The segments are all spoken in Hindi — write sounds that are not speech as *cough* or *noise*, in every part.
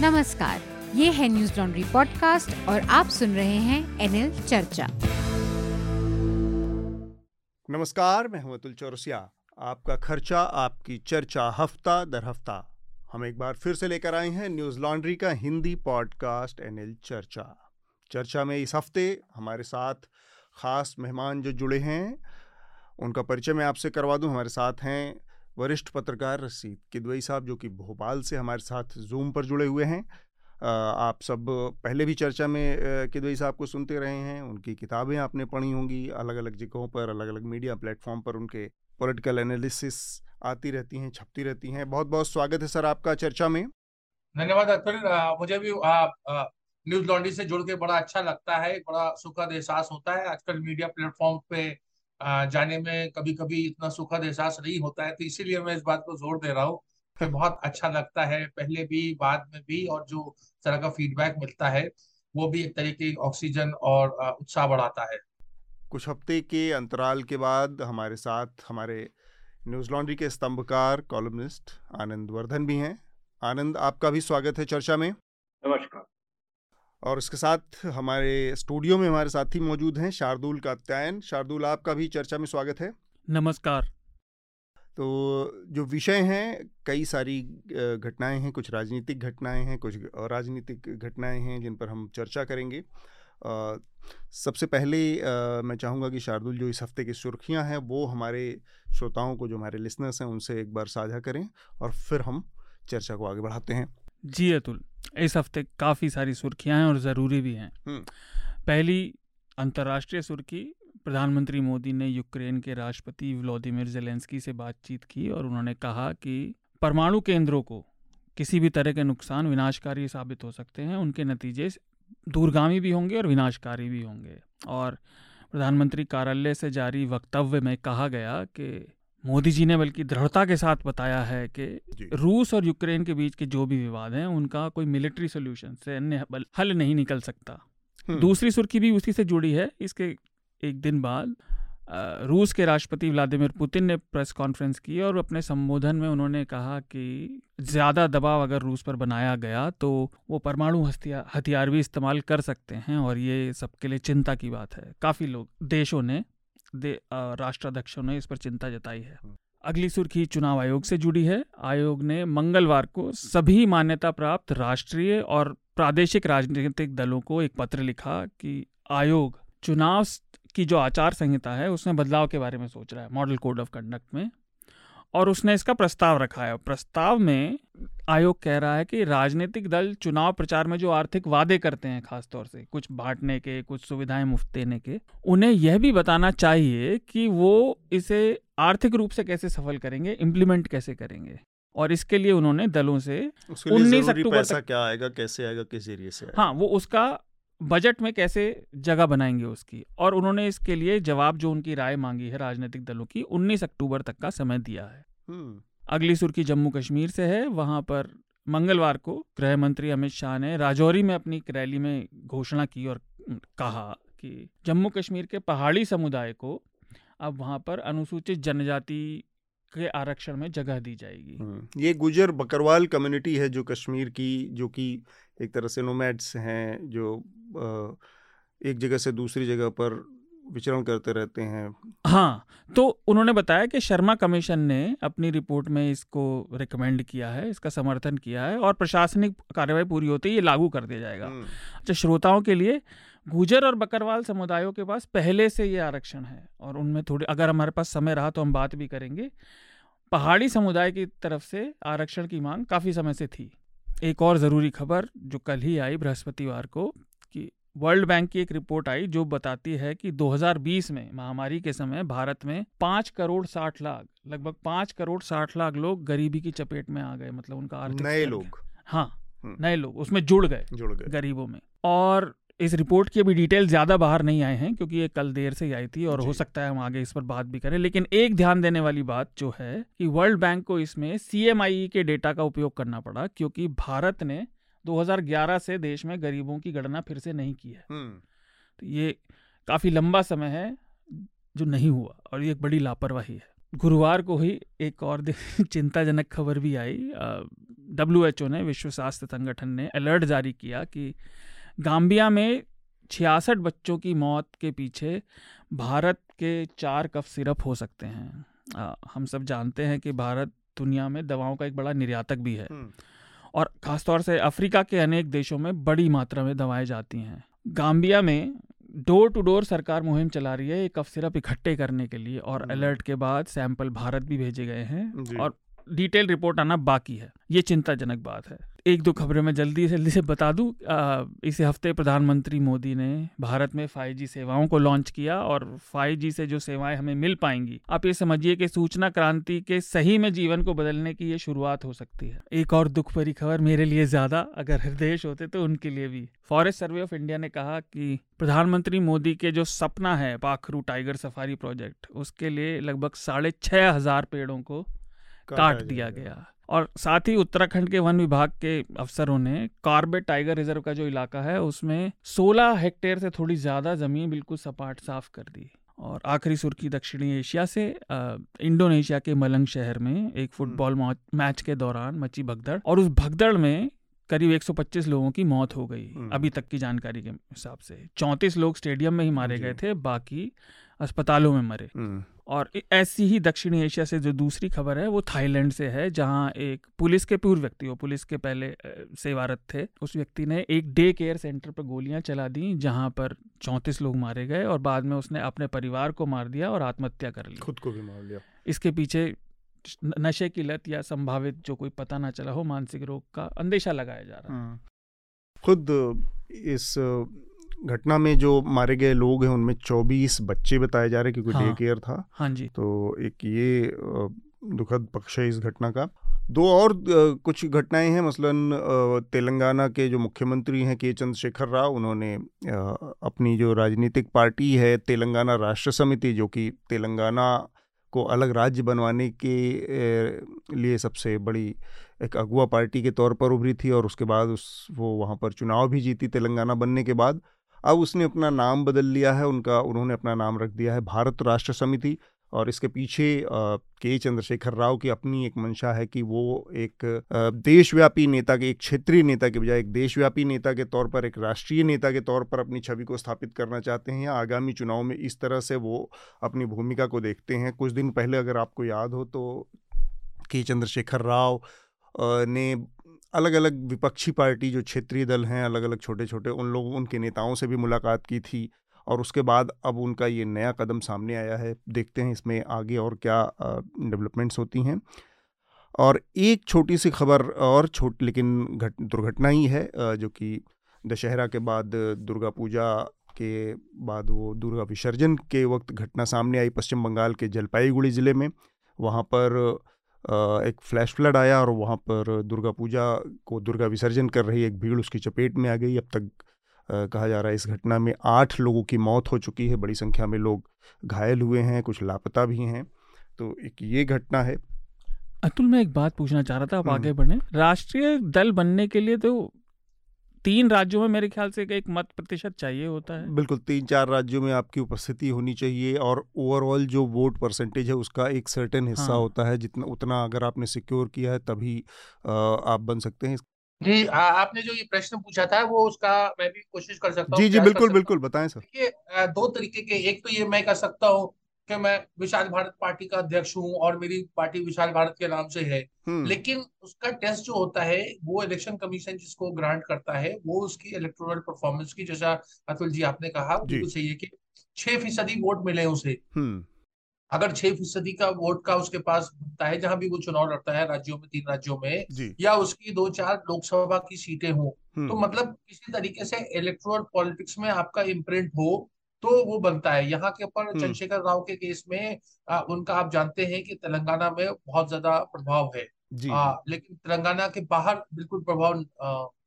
नमस्कार, ये है न्यूज़ लॉन्ड्री पॉडकास्ट और आप सुन रहे हैं एनएल चर्चा। नमस्कार, मैं हूँ अतुल चौरसिया। आपका खर्चा, आपकी चर्चा हफ़्ता दर हफ़्ता। हम एक बार फिर से लेकर आए हैं न्यूज़ लॉन्ड्री का हिंदी पॉडकास्ट एनएल चर्चा। चर्चा में इस हफ़्ते हमारे साथ खास मेहमान जो जुड़े हैं, उनका परिचय मैं आपसे करवा दूँ। हमारे साथ हैं वरिष्ठ पत्रकार रसीद किदवई साहब, जो कि भोपाल से हमारे साथ जूम पर जुड़े हुए हैं। आप सब पहले भी चर्चा में किदवई साहब को सुनते रहे हैं। उनकी किताबें आपने पढ़ी होंगी अलग अलग जगहों पर अलग अलग मीडिया प्लेटफॉर्म पर उनके पॉलिटिकल एनालिसिस आती रहती हैं, छपती रहती हैं। बहुत बहुत स्वागत है सर आपका चर्चा में। धन्यवाद अतुल। मुझे भी न्यूज़ लॉन्ड्री से जुड़ के बड़ा अच्छा लगता है, बड़ा सुखद एहसास होता है। आजकल मीडिया प्लेटफॉर्म पे जाने में कभी कभी इतना सुखद एहसास नहीं होता है तो इसीलिए मैं इस बात को ज़ोर दे रहा हूँ कि *laughs* बहुत अच्छा लगता है। पहले भी बाद में भी और जो तरह का फीडबैक मिलता है वो भी एक तरीके की ऑक्सीजन और उत्साह बढ़ाता है। कुछ हफ़्ते के अंतराल के बाद हमारे साथ हमारे न्यूज़ लॉन्ड्री के स्तंभकार कॉलमिस्ट आनंद वर्धन भी हैं। आनंद आपका भी स्वागत है चर्चा में। नमस्कार। और इसके साथ हमारे स्टूडियो में हमारे साथी मौजूद हैं शार्दुल कात्यायन शार्दुल आपका भी चर्चा में स्वागत है। नमस्कार। तो जो विषय हैं कई सारी घटनाएँ हैं कुछ राजनीतिक घटनाएँ हैं कुछ अराजनीतिक घटनाएँ हैं जिन पर हम चर्चा करेंगे। आ, सबसे पहले आ, मैं चाहूँगा कि शार्दुल जो इस हफ़्ते की सुर्खियाँ हैं वो हमारे श्रोताओं को जो हमारे लिसनर्स हैं उनसे एक बार साझा करें और फिर हम चर्चा को आगे बढ़ाते हैं। जी अतुल इस हफ़्ते काफ़ी सारी सुर्खियाँ हैं और ज़रूरी भी हैं हम्म। पहली अंतर्राष्ट्रीय सुर्खी प्रधानमंत्री मोदी ने यूक्रेन के राष्ट्रपति व्लादिमीर जेलेंस्की से बातचीत की और उन्होंने कहा कि परमाणु केंद्रों को किसी भी तरह के नुकसान विनाशकारी साबित हो सकते हैं उनके नतीजे दूरगामी भी होंगे और विनाशकारी भी होंगे और प्रधानमंत्री कार्यालय से जारी वक्तव्य में कहा गया कि मोदी जी ने बल्कि दृढ़ता के साथ बताया है कि रूस और यूक्रेन के बीच के जो भी विवाद हैं उनका कोई मिलिट्री सोल्यूशन से अन्य हल नहीं निकल सकता। हम्म। दूसरी सुर्खी भी उसी से जुड़ी है। इसके एक दिन बाद रूस के राष्ट्रपति व्लादिमीर पुतिन ने प्रेस कॉन्फ्रेंस की और अपने संबोधन में उन्होंने कहा कि ज़्यादा दबाव अगर रूस पर बनाया गया तो वो परमाणु हथियार भी इस्तेमाल कर सकते हैं और ये सबके लिए चिंता की बात है। काफ़ी लोग देशों ने राष्ट्राध्यक्षों ने इस पर चिंता जताई है। हम्म। अगली सुर्खी चुनाव आयोग से जुड़ी है। आयोग ने मंगलवार को सभी मान्यता प्राप्त राष्ट्रीय और प्रादेशिक राजनीतिक दलों को एक पत्र लिखा कि आयोग चुनाव की जो आचार संहिता है उसमें बदलाव के बारे में सोच रहा है मॉडल कोड ऑफ़ कंडक्ट में। और उसने इसका प्रस्ताव रखा है प्रस्ताव में आयोग कह रहा है कि राजनीतिक दल चुनाव प्रचार में जो आर्थिक वादे करते हैं खासतौर से कुछ बांटने के कुछ सुविधाएँ मुफ़्त देने के उन्हें यह भी बताना चाहिए कि वो इसे आर्थिक रूप से कैसे सफल करेंगे इम्प्लीमेंट कैसे करेंगे और इसके लिए उन्होंने दलों से उन्नीस अक्टूबर क्या आएगा कैसे आएगा किस ज़रिए से आएगा? हाँ वो उसका बजट में कैसे जगह बनाएँगे उसकी और उन्होंने इसके लिए जवाब जो उनकी राय मांगी है राजनीतिक दलों की 19 अक्टूबर तक का समय दिया है हम्म। अगली सुर्खी जम्मू कश्मीर से है वहाँ पर मंगलवार को गृह मंत्री अमित शाह ने राजौरी में अपनी रैली में घोषणा की और कहा कि जम्मू कश्मीर के पहाड़ी समुदाय को अब वहाँ पर अनुसूचित जनजाति के आरक्षण में जगह दी जाएगी हम्म। ये गुजर बकरवाल कम्युनिटी है जो कश्मीर की जो कि एक तरह से नोमैड्स हैं जो एक जगह से दूसरी जगह पर विचरण करते रहते हैं हाँ तो उन्होंने बताया कि शर्मा कमीशन ने अपनी रिपोर्ट में इसको रिकमेंड किया है इसका समर्थन किया है और प्रशासनिक कार्यवाही पूरी होते ही ये लागू कर दिया जाएगा हम्म। अच्छा श्रोताओं के लिए गुजर और बकरवाल समुदायों के पास पहले से ये आरक्षण है और उनमें थोड़ी अगर हमारे पास समय रहा तो हम बात भी करेंगे। पहाड़ी समुदाय की तरफ़ से आरक्षण की मांग काफ़ी समय से थी। एक और ज़रूरी खबर जो कल ही आई बृहस्पतिवार को कि वर्ल्ड बैंक की एक रिपोर्ट आई जो बताती है कि 2020 में महामारी के समय भारत में पाँच करोड़ साठ लाख लगभग पाँच करोड़ साठ लाख लोग गरीबी की चपेट में आ गए मतलब उनका आर्थिक नए लोग। हाँ हम्म। नए लोग उसमें जुड़ गए जुड़ गए। गरीबों में। और इस रिपोर्ट की अभी डिटेल ज़्यादा बाहर नहीं आए हैं क्योंकि ये कल देर से ही आई थी और हो सकता है हम आगे इस पर बात भी करें। लेकिन एक ध्यान देने वाली बात जो है कि वर्ल्ड बैंक को इसमें सीएमआईई के डेटा का उपयोग करना पड़ा क्योंकि भारत ने 2011 से देश में गरीबों की गणना फिर से नहीं की है। हम्म। तो ये काफ़ी लंबा समय है जो नहीं हुआ और ये एक बड़ी लापरवाही है। गुरुवार को ही एक और *laughs* चिंताजनक खबर भी आई। डब्ल्यू ने विश्व स्वास्थ्य संगठन ने अलर्ट जारी किया कि गाम्बिया में छियासठ बच्चों की मौत के पीछे भारत के चार कफ सिरप हो सकते हैं। आ, हम सब जानते हैं कि भारत दुनिया में दवाओं का एक बड़ा निर्यातक भी है। हम्म। और ख़ासतौर से अफ्रीका के अनेक देशों में बड़ी मात्रा में दवाएँ जाती हैं। गाम्बिया में डोर टू डोर सरकार मुहिम चला रही है एक कफ सिरप इकट्ठे करने के लिए और अलर्ट हम्म। के बाद सैंपल भारत भी भेजे गए हैं और डिटेल रिपोर्ट आना बाकी है। ये चिंताजनक बात है। एक दो खबरें मैं जल्दी से जल्दी से बता दूँ। इस हफ़्ते प्रधानमंत्री मोदी ने भारत में 5G सेवाओं को लॉन्च किया और 5G से जो सेवाएँ हमें मिल पाएँगी। आप ये समझिए कि सूचना क्रांति के सही में जीवन को बदलने की ये शुरुआत हो सकती है। एक और दुख भरी खबर मेरे लिए ज़्यादा अगर हृदय होते तो उनके लिए भी। फॉरेस्ट सर्वे ऑफ़ इंडिया ने कहा कि प्रधानमंत्री मोदी के जो सपना है पाखरू टाइगर सफारी प्रोजेक्ट उसके लिए लगभग साढ़े छह हज़ार पेड़ों को काट दिया गया। और साथ ही उत्तराखंड के वन विभाग के अफसरों ने कॉर्बेट टाइगर रिज़र्व का जो इलाका है उसमें 16 हेक्टेयर से थोड़ी ज़्यादा ज़मीन बिल्कुल सपाट साफ़ कर दी और आखिरी सुर्खी दक्षिणी एशिया से इंडोनेशिया के मलंग शहर में एक हम्म। फुटबॉल मैच के दौरान मची भगदड़ और उस भगदड़ में करीब 125 लोगों की मौत हो गई हम्म। अभी तक की जानकारी के हिसाब से चौंतीस लोग स्टेडियम में ही मारे गए थे बाकी अस्पतालों में मरे। हम्म। और ऐसी ही दक्षिणी एशिया से जो दूसरी खबर है वो थाईलैंड से है जहाँ एक पुलिस के पूर्व व्यक्ति वो पुलिस के पहले सेवारत थे। उस व्यक्ति ने एक डे केयर सेंटर पर गोलियाँ चला दी जहाँ पर चौंतीस लोग मारे गए और बाद में उसने अपने परिवार को मार दिया और आत्महत्या कर ली। खुद को भी मार लिया। इसके पीछे नशे की लत या संभावित जो कोई पता ना चला हो मानसिक रोग का अंदेशा लगाया जा रहा है। हाँ। खुद इस घटना में जो मारे गए लोग हैं उनमें चौबीस बच्चे बताए जा रहे हैं क्योंकि हाँ, डे केयर था। हाँ जी। तो एक ये दुखद पक्ष है इस घटना का। दो और कुछ घटनाएँ हैं मसलन तेलंगाना के जो मुख्यमंत्री हैं के चंद्रशेखर राव उन्होंने अपनी जो राजनीतिक पार्टी है तेलंगाना राष्ट्र समिति जो कि तेलंगाना को अलग राज्य बनवाने के लिए सबसे बड़ी एक अगुआ पार्टी के तौर पर उभरी थी और उसके बाद उस वो वहाँ पर चुनाव भी जीती तेलंगाना बनने के बाद। अब उसने अपना नाम बदल लिया है, उनका, उन्होंने अपना नाम रख दिया है भारत राष्ट्र समिति। और इसके पीछे के चंद्रशेखर राव की अपनी एक मंशा है कि वो एक देशव्यापी नेता के, एक क्षेत्रीय नेता के बजाय एक देशव्यापी नेता के तौर पर, एक राष्ट्रीय नेता के तौर पर अपनी छवि को स्थापित करना चाहते हैं। आगामी चुनाव में इस तरह से वो अपनी भूमिका को देखते हैं। कुछ दिन पहले अगर आपको याद हो तो के चंद्रशेखर राव ने अलग अलग विपक्षी पार्टी जो क्षेत्रीय दल हैं अलग अलग छोटे छोटे उन लोगों, उनके नेताओं से भी मुलाकात की थी और उसके बाद अब उनका ये नया कदम सामने आया है। देखते हैं इसमें आगे और क्या डेवलपमेंट्स होती हैं। और एक छोटी सी खबर और छोट, लेकिन घट, दुर्घटना ही है जो कि दशहरा के बाद दुर्गा पूजा के बाद वो दुर्गा विसर्जन के वक्त घटना सामने आई पश्चिम बंगाल के जलपाईगुड़ी ज़िले में। वहाँ पर एक फ्लैश फ्लड आया और वहाँ पर दुर्गा पूजा को दुर्गा विसर्जन कर रही एक भीड़ उसकी चपेट में आ गई। अब तक कहा जा रहा है इस घटना में आठ लोगों की मौत हो चुकी है। बड़ी संख्या में लोग घायल हुए हैं कुछ लापता भी हैं। तो एक ये घटना है। अतुल मैं एक बात पूछना चाह रहा था आप आगे बढ़ें। राष्ट्रीय दल बनने के लिए तो तीन राज्यों में मेरे ख्याल से एक मत प्रतिशत चाहिए होता है। बिल्कुल तीन चार राज्यों में आपकी उपस्थिति होनी चाहिए और ओवरऑल जो वोट परसेंटेज है उसका एक सर्टेन हिस्सा हाँ। होता है जितना उतना अगर आपने सिक्योर किया है तभी आप बन सकते हैं। जी आ, आपने जो ये प्रश्न पूछा था वो उसका मैं भी कोशिश कर सकता हूँ जी जी बिल्कुल बिल्कुल बताएँ सर। ये दो तरीके के एक तो ये मैं कर सकता हूँ कि मैं विशाल भारत पार्टी का अध्यक्ष हूँ और मेरी पार्टी विशाल भारत के नाम से है हम्म। लेकिन उसका टेस्ट जो होता है वो इलेक्शन कमीशन जिसको ग्रांट करता है वो उसकी इलेक्टोरल परफॉर्मेंस की जैसा अतुल जी आपने कहा बिल्कुल सही है कि छह फ़ीसदी वोट मिले उसे हम्म। अगर छह फ़ीसदी का वोट का उसके पास बनता है जहाँ भी वो चुनाव लड़ता है राज्यों में तीन राज्यों में या उसकी दो चार लोकसभा की सीटें हो हम्म। तो मतलब किसी तरीके से इलेक्ट्रोल पॉलिटिक्स में आपका इम्प्रिंट हो तो वो बनता है यहाँ के ऊपर हम्म। चंद्रशेखर राव के केस में आ, उनका आप जानते हैं कि तेलंगाना में बहुत ज़्यादा प्रभाव है जी। आ, लेकिन तेलंगाना के बाहर बिल्कुल प्रभाव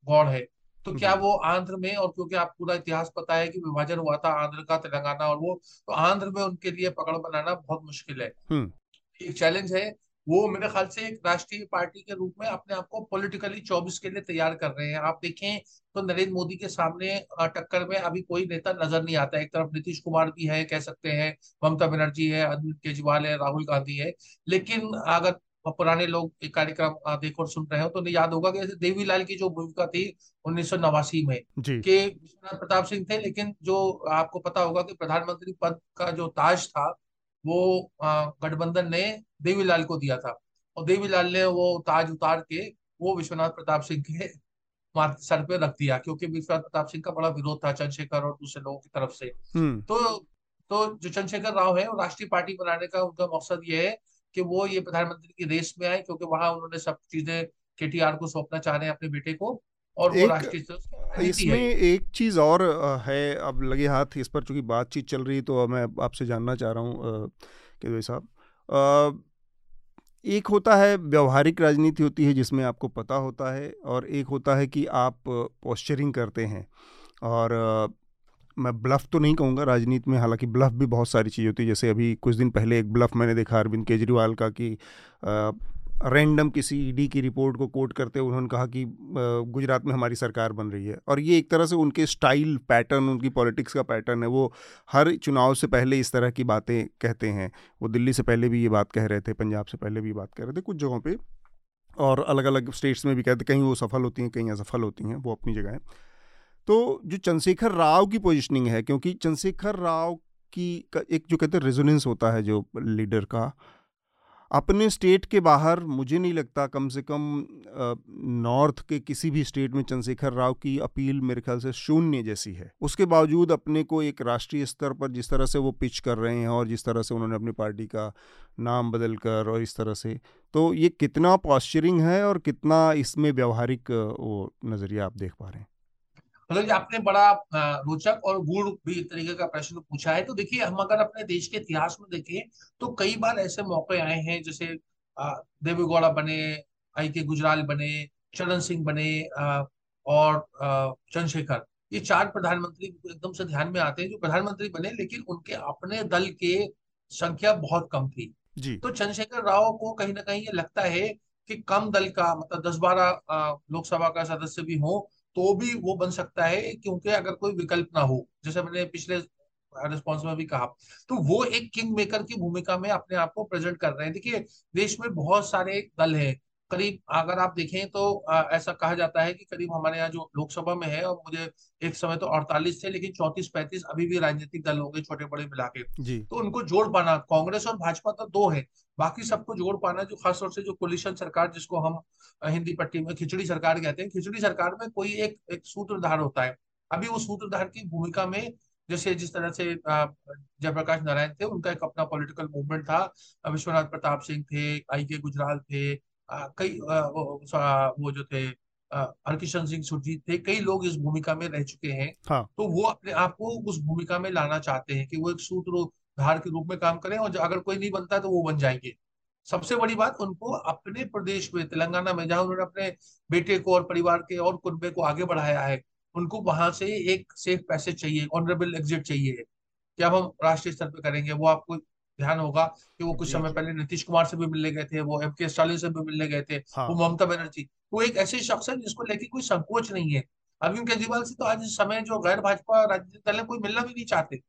गौड़ है तो क्या वो आंध्र में और क्योंकि आप पूरा इतिहास पता है कि विभाजन हुआ था आंध्र का तेलंगाना और वो तो आंध्र में उनके लिए पकड़ बनाना बहुत मुश्किल है हम्म। एक चैलेंज है वो मेरे ख्याल से एक राष्ट्रीय पार्टी के रूप में अपने आप को पॉलिटिकली चौबीस के लिए तैयार कर रहे हैं। आप देखें तो नरेंद्र मोदी के सामने टक्कर में अभी कोई नेता नज़र नहीं आता एक तरफ़ नीतीश कुमार भी है कह सकते हैं ममता बनर्जी है अरविंद केजरीवाल है राहुल गांधी है। लेकिन अगर पुराने लोग एक कार्यक्रम देख और सुन रहे हो तो उन्हें याद होगा कि देवीलाल की जो भूमिका थी उन्नीस सौ नवासी में के विश्वनाथ प्रताप सिंह थे। लेकिन जो आपको पता होगा कि प्रधानमंत्री पद का जो ताज था वो गठबंधन ने देवीलाल को दिया था। और देवीलाल ने वो ताज उतार के वो विश्वनाथ प्रताप सिंह के *laughs* सर पे रख दिया क्योंकि विश्वनाथ प्रताप सिंह का बड़ा विरोध था चंद्रशेखर और दूसरे लोगों की तरफ़ से। हम्म। तो तो जो चंद्रशेखर राव है वो राष्ट्रीय पार्टी बनाने का उनका मकसद ये है कि वो ये प्रधानमंत्री की रेस में आए क्योंकि वहाँ उन्होंने सब चीज़ें के को सौंपना चाह रहे हैं अपने बेटे को। और वो राष्ट्रीय इसमें एक चीज़ और है अब लगे हाथ इस पर चूँकि बातचीत चल रही तो मैं आपसे जानना चाह रहा हूँ साहब। एक होता है व्यवहारिक राजनीति होती है जिसमें आपको पता होता है और एक होता है कि आप पोस्चरिंग करते हैं। और मैं ब्लफ तो नहीं कहूँगा राजनीति में हालाँकि ब्लफ भी बहुत सारी चीज़ होती है। जैसे अभी कुछ दिन पहले एक ब्लफ मैंने देखा अरविंद केजरीवाल का कि रैंडम किसी ईडी की रिपोर्ट को कोट करते हुए उन्होंने कहा कि गुजरात में हमारी सरकार बन रही है। और ये एक तरह से उनके स्टाइल पैटर्न उनकी पॉलिटिक्स का पैटर्न है। वो हर चुनाव से पहले इस तरह की बातें कहते हैं। वो दिल्ली से पहले भी ये बात कह रहे थे, पंजाब से पहले भी बात कह रहे थे, कुछ जगहों पर और अलग अलग स्टेट्स में भी कहते, कहीं वो सफल होती हैं, कहीं असफल होती हैं, वो अपनी जगह तो जो चंद्रशेखर राव की पोजिशनिंग है, क्योंकि चंद्रशेखर राव की एक जो कहते हैं रेजोनेंस होता है जो लीडर का अपने स्टेट के बाहर मुझे नहीं लगता कम से कम नॉर्थ के किसी भी स्टेट में चंद्रशेखर राव की अपील मेरे ख्याल से शून्य जैसी है। उसके बावजूद अपने को एक राष्ट्रीय स्तर पर जिस तरह से वो पिच कर रहे हैं और जिस तरह से उन्होंने अपनी पार्टी का नाम बदल कर और इस तरह से तो ये कितना पॉस्चरिंग है और कितना इसमें व्यवहारिक वो नज़रिया आप देख पा रहे हैं? मतलब जी आपने बड़ा रोचक और गुड़ भी तरीके का प्रश्न पूछा है। तो देखिए हम अगर अपने देश के इतिहास में देखें तो कई बार ऐसे मौके आए हैं जैसे देवेगौड़ा बने आई के गुजराल बने चरण सिंह बने और चंद्रशेखर। ये चार प्रधानमंत्री एकदम से ध्यान में आते हैं जो प्रधानमंत्री बने लेकिन उनके अपने दल के संख्या बहुत कम थी। जी। तो चंद्रशेखर राव को कहीं ना कहीं ये लगता है कि कम दल का मतलब दस बारह लोकसभा का सदस्य भी हो तो भी वो बन सकता है क्योंकि अगर कोई विकल्प ना हो, जैसे मैंने पिछले रिस्पॉन्स में भी कहा तो वो एक किंग मेकर की भूमिका में अपने आप को प्रेजेंट कर रहे हैं। देखिए, देश में बहुत सारे दल हैं करीब अगर आप देखें तो आ, ऐसा कहा जाता है कि करीब हमारे यहाँ जो लोकसभा में है और मुझे एक समय तो अड़तालीस थे लेकिन चौतीस पैंतीस अभी भी राजनीतिक दल होंगे छोटे बड़े मिला के। तो उनको जोड़ पाना कांग्रेस और भाजपा तो दो है बाकी सबको जोड़ पाना जो खासतौर से जो कोलिशन सरकार जिसको हम हिंदी पट्टी में खिचड़ी सरकार कहते हैं खिचड़ी सरकार में कोई एक एक सूत्रधार होता है। अभी वो सूत्रधार की भूमिका में जैसे जिस तरह से जयप्रकाश नारायण थे उनका एक अपना पॉलिटिकल मूवमेंट था। विश्वनाथ प्रताप सिंह थे आई के गुजराल थे कई वो जो थे हरकिशन सिंह सुरजीत थे कई लोग इस भूमिका में रह चुके हैं। हाँ. तो वो अपने आप को उस भूमिका में लाना चाहते हैं कि वो एक सूत्रधार के रूप में काम करें और अगर कोई नहीं बनता तो वो बन जाएँगे। सबसे बड़ी बात उनको अपने प्रदेश में तेलंगाना में जहाँ उन्होंने अपने बेटे को और परिवार के और कुनबे को आगे बढ़ाया है उनको वहाँ से एक सेफ़ पैसेज चाहिए ऑनरेबल एग्जिट चाहिए। कि अब हम राष्ट्रीय स्तर पर करेंगे? वो आपको ध्यान होगा कि वो कुछ समय पहले नीतीश कुमार से भी मिलने गए थे वो एम के स्टालिन से भी मिलने गए थे हाँ। वो ममता बनर्जी। वो एक ऐसे शख्स है जिसको लेके कोई संकोच नहीं है। अरविंद केजरीवाल से तो आज इस समय जो गैर भाजपा राजनीतिक दल है कोई मिलना भी नहीं चाहते।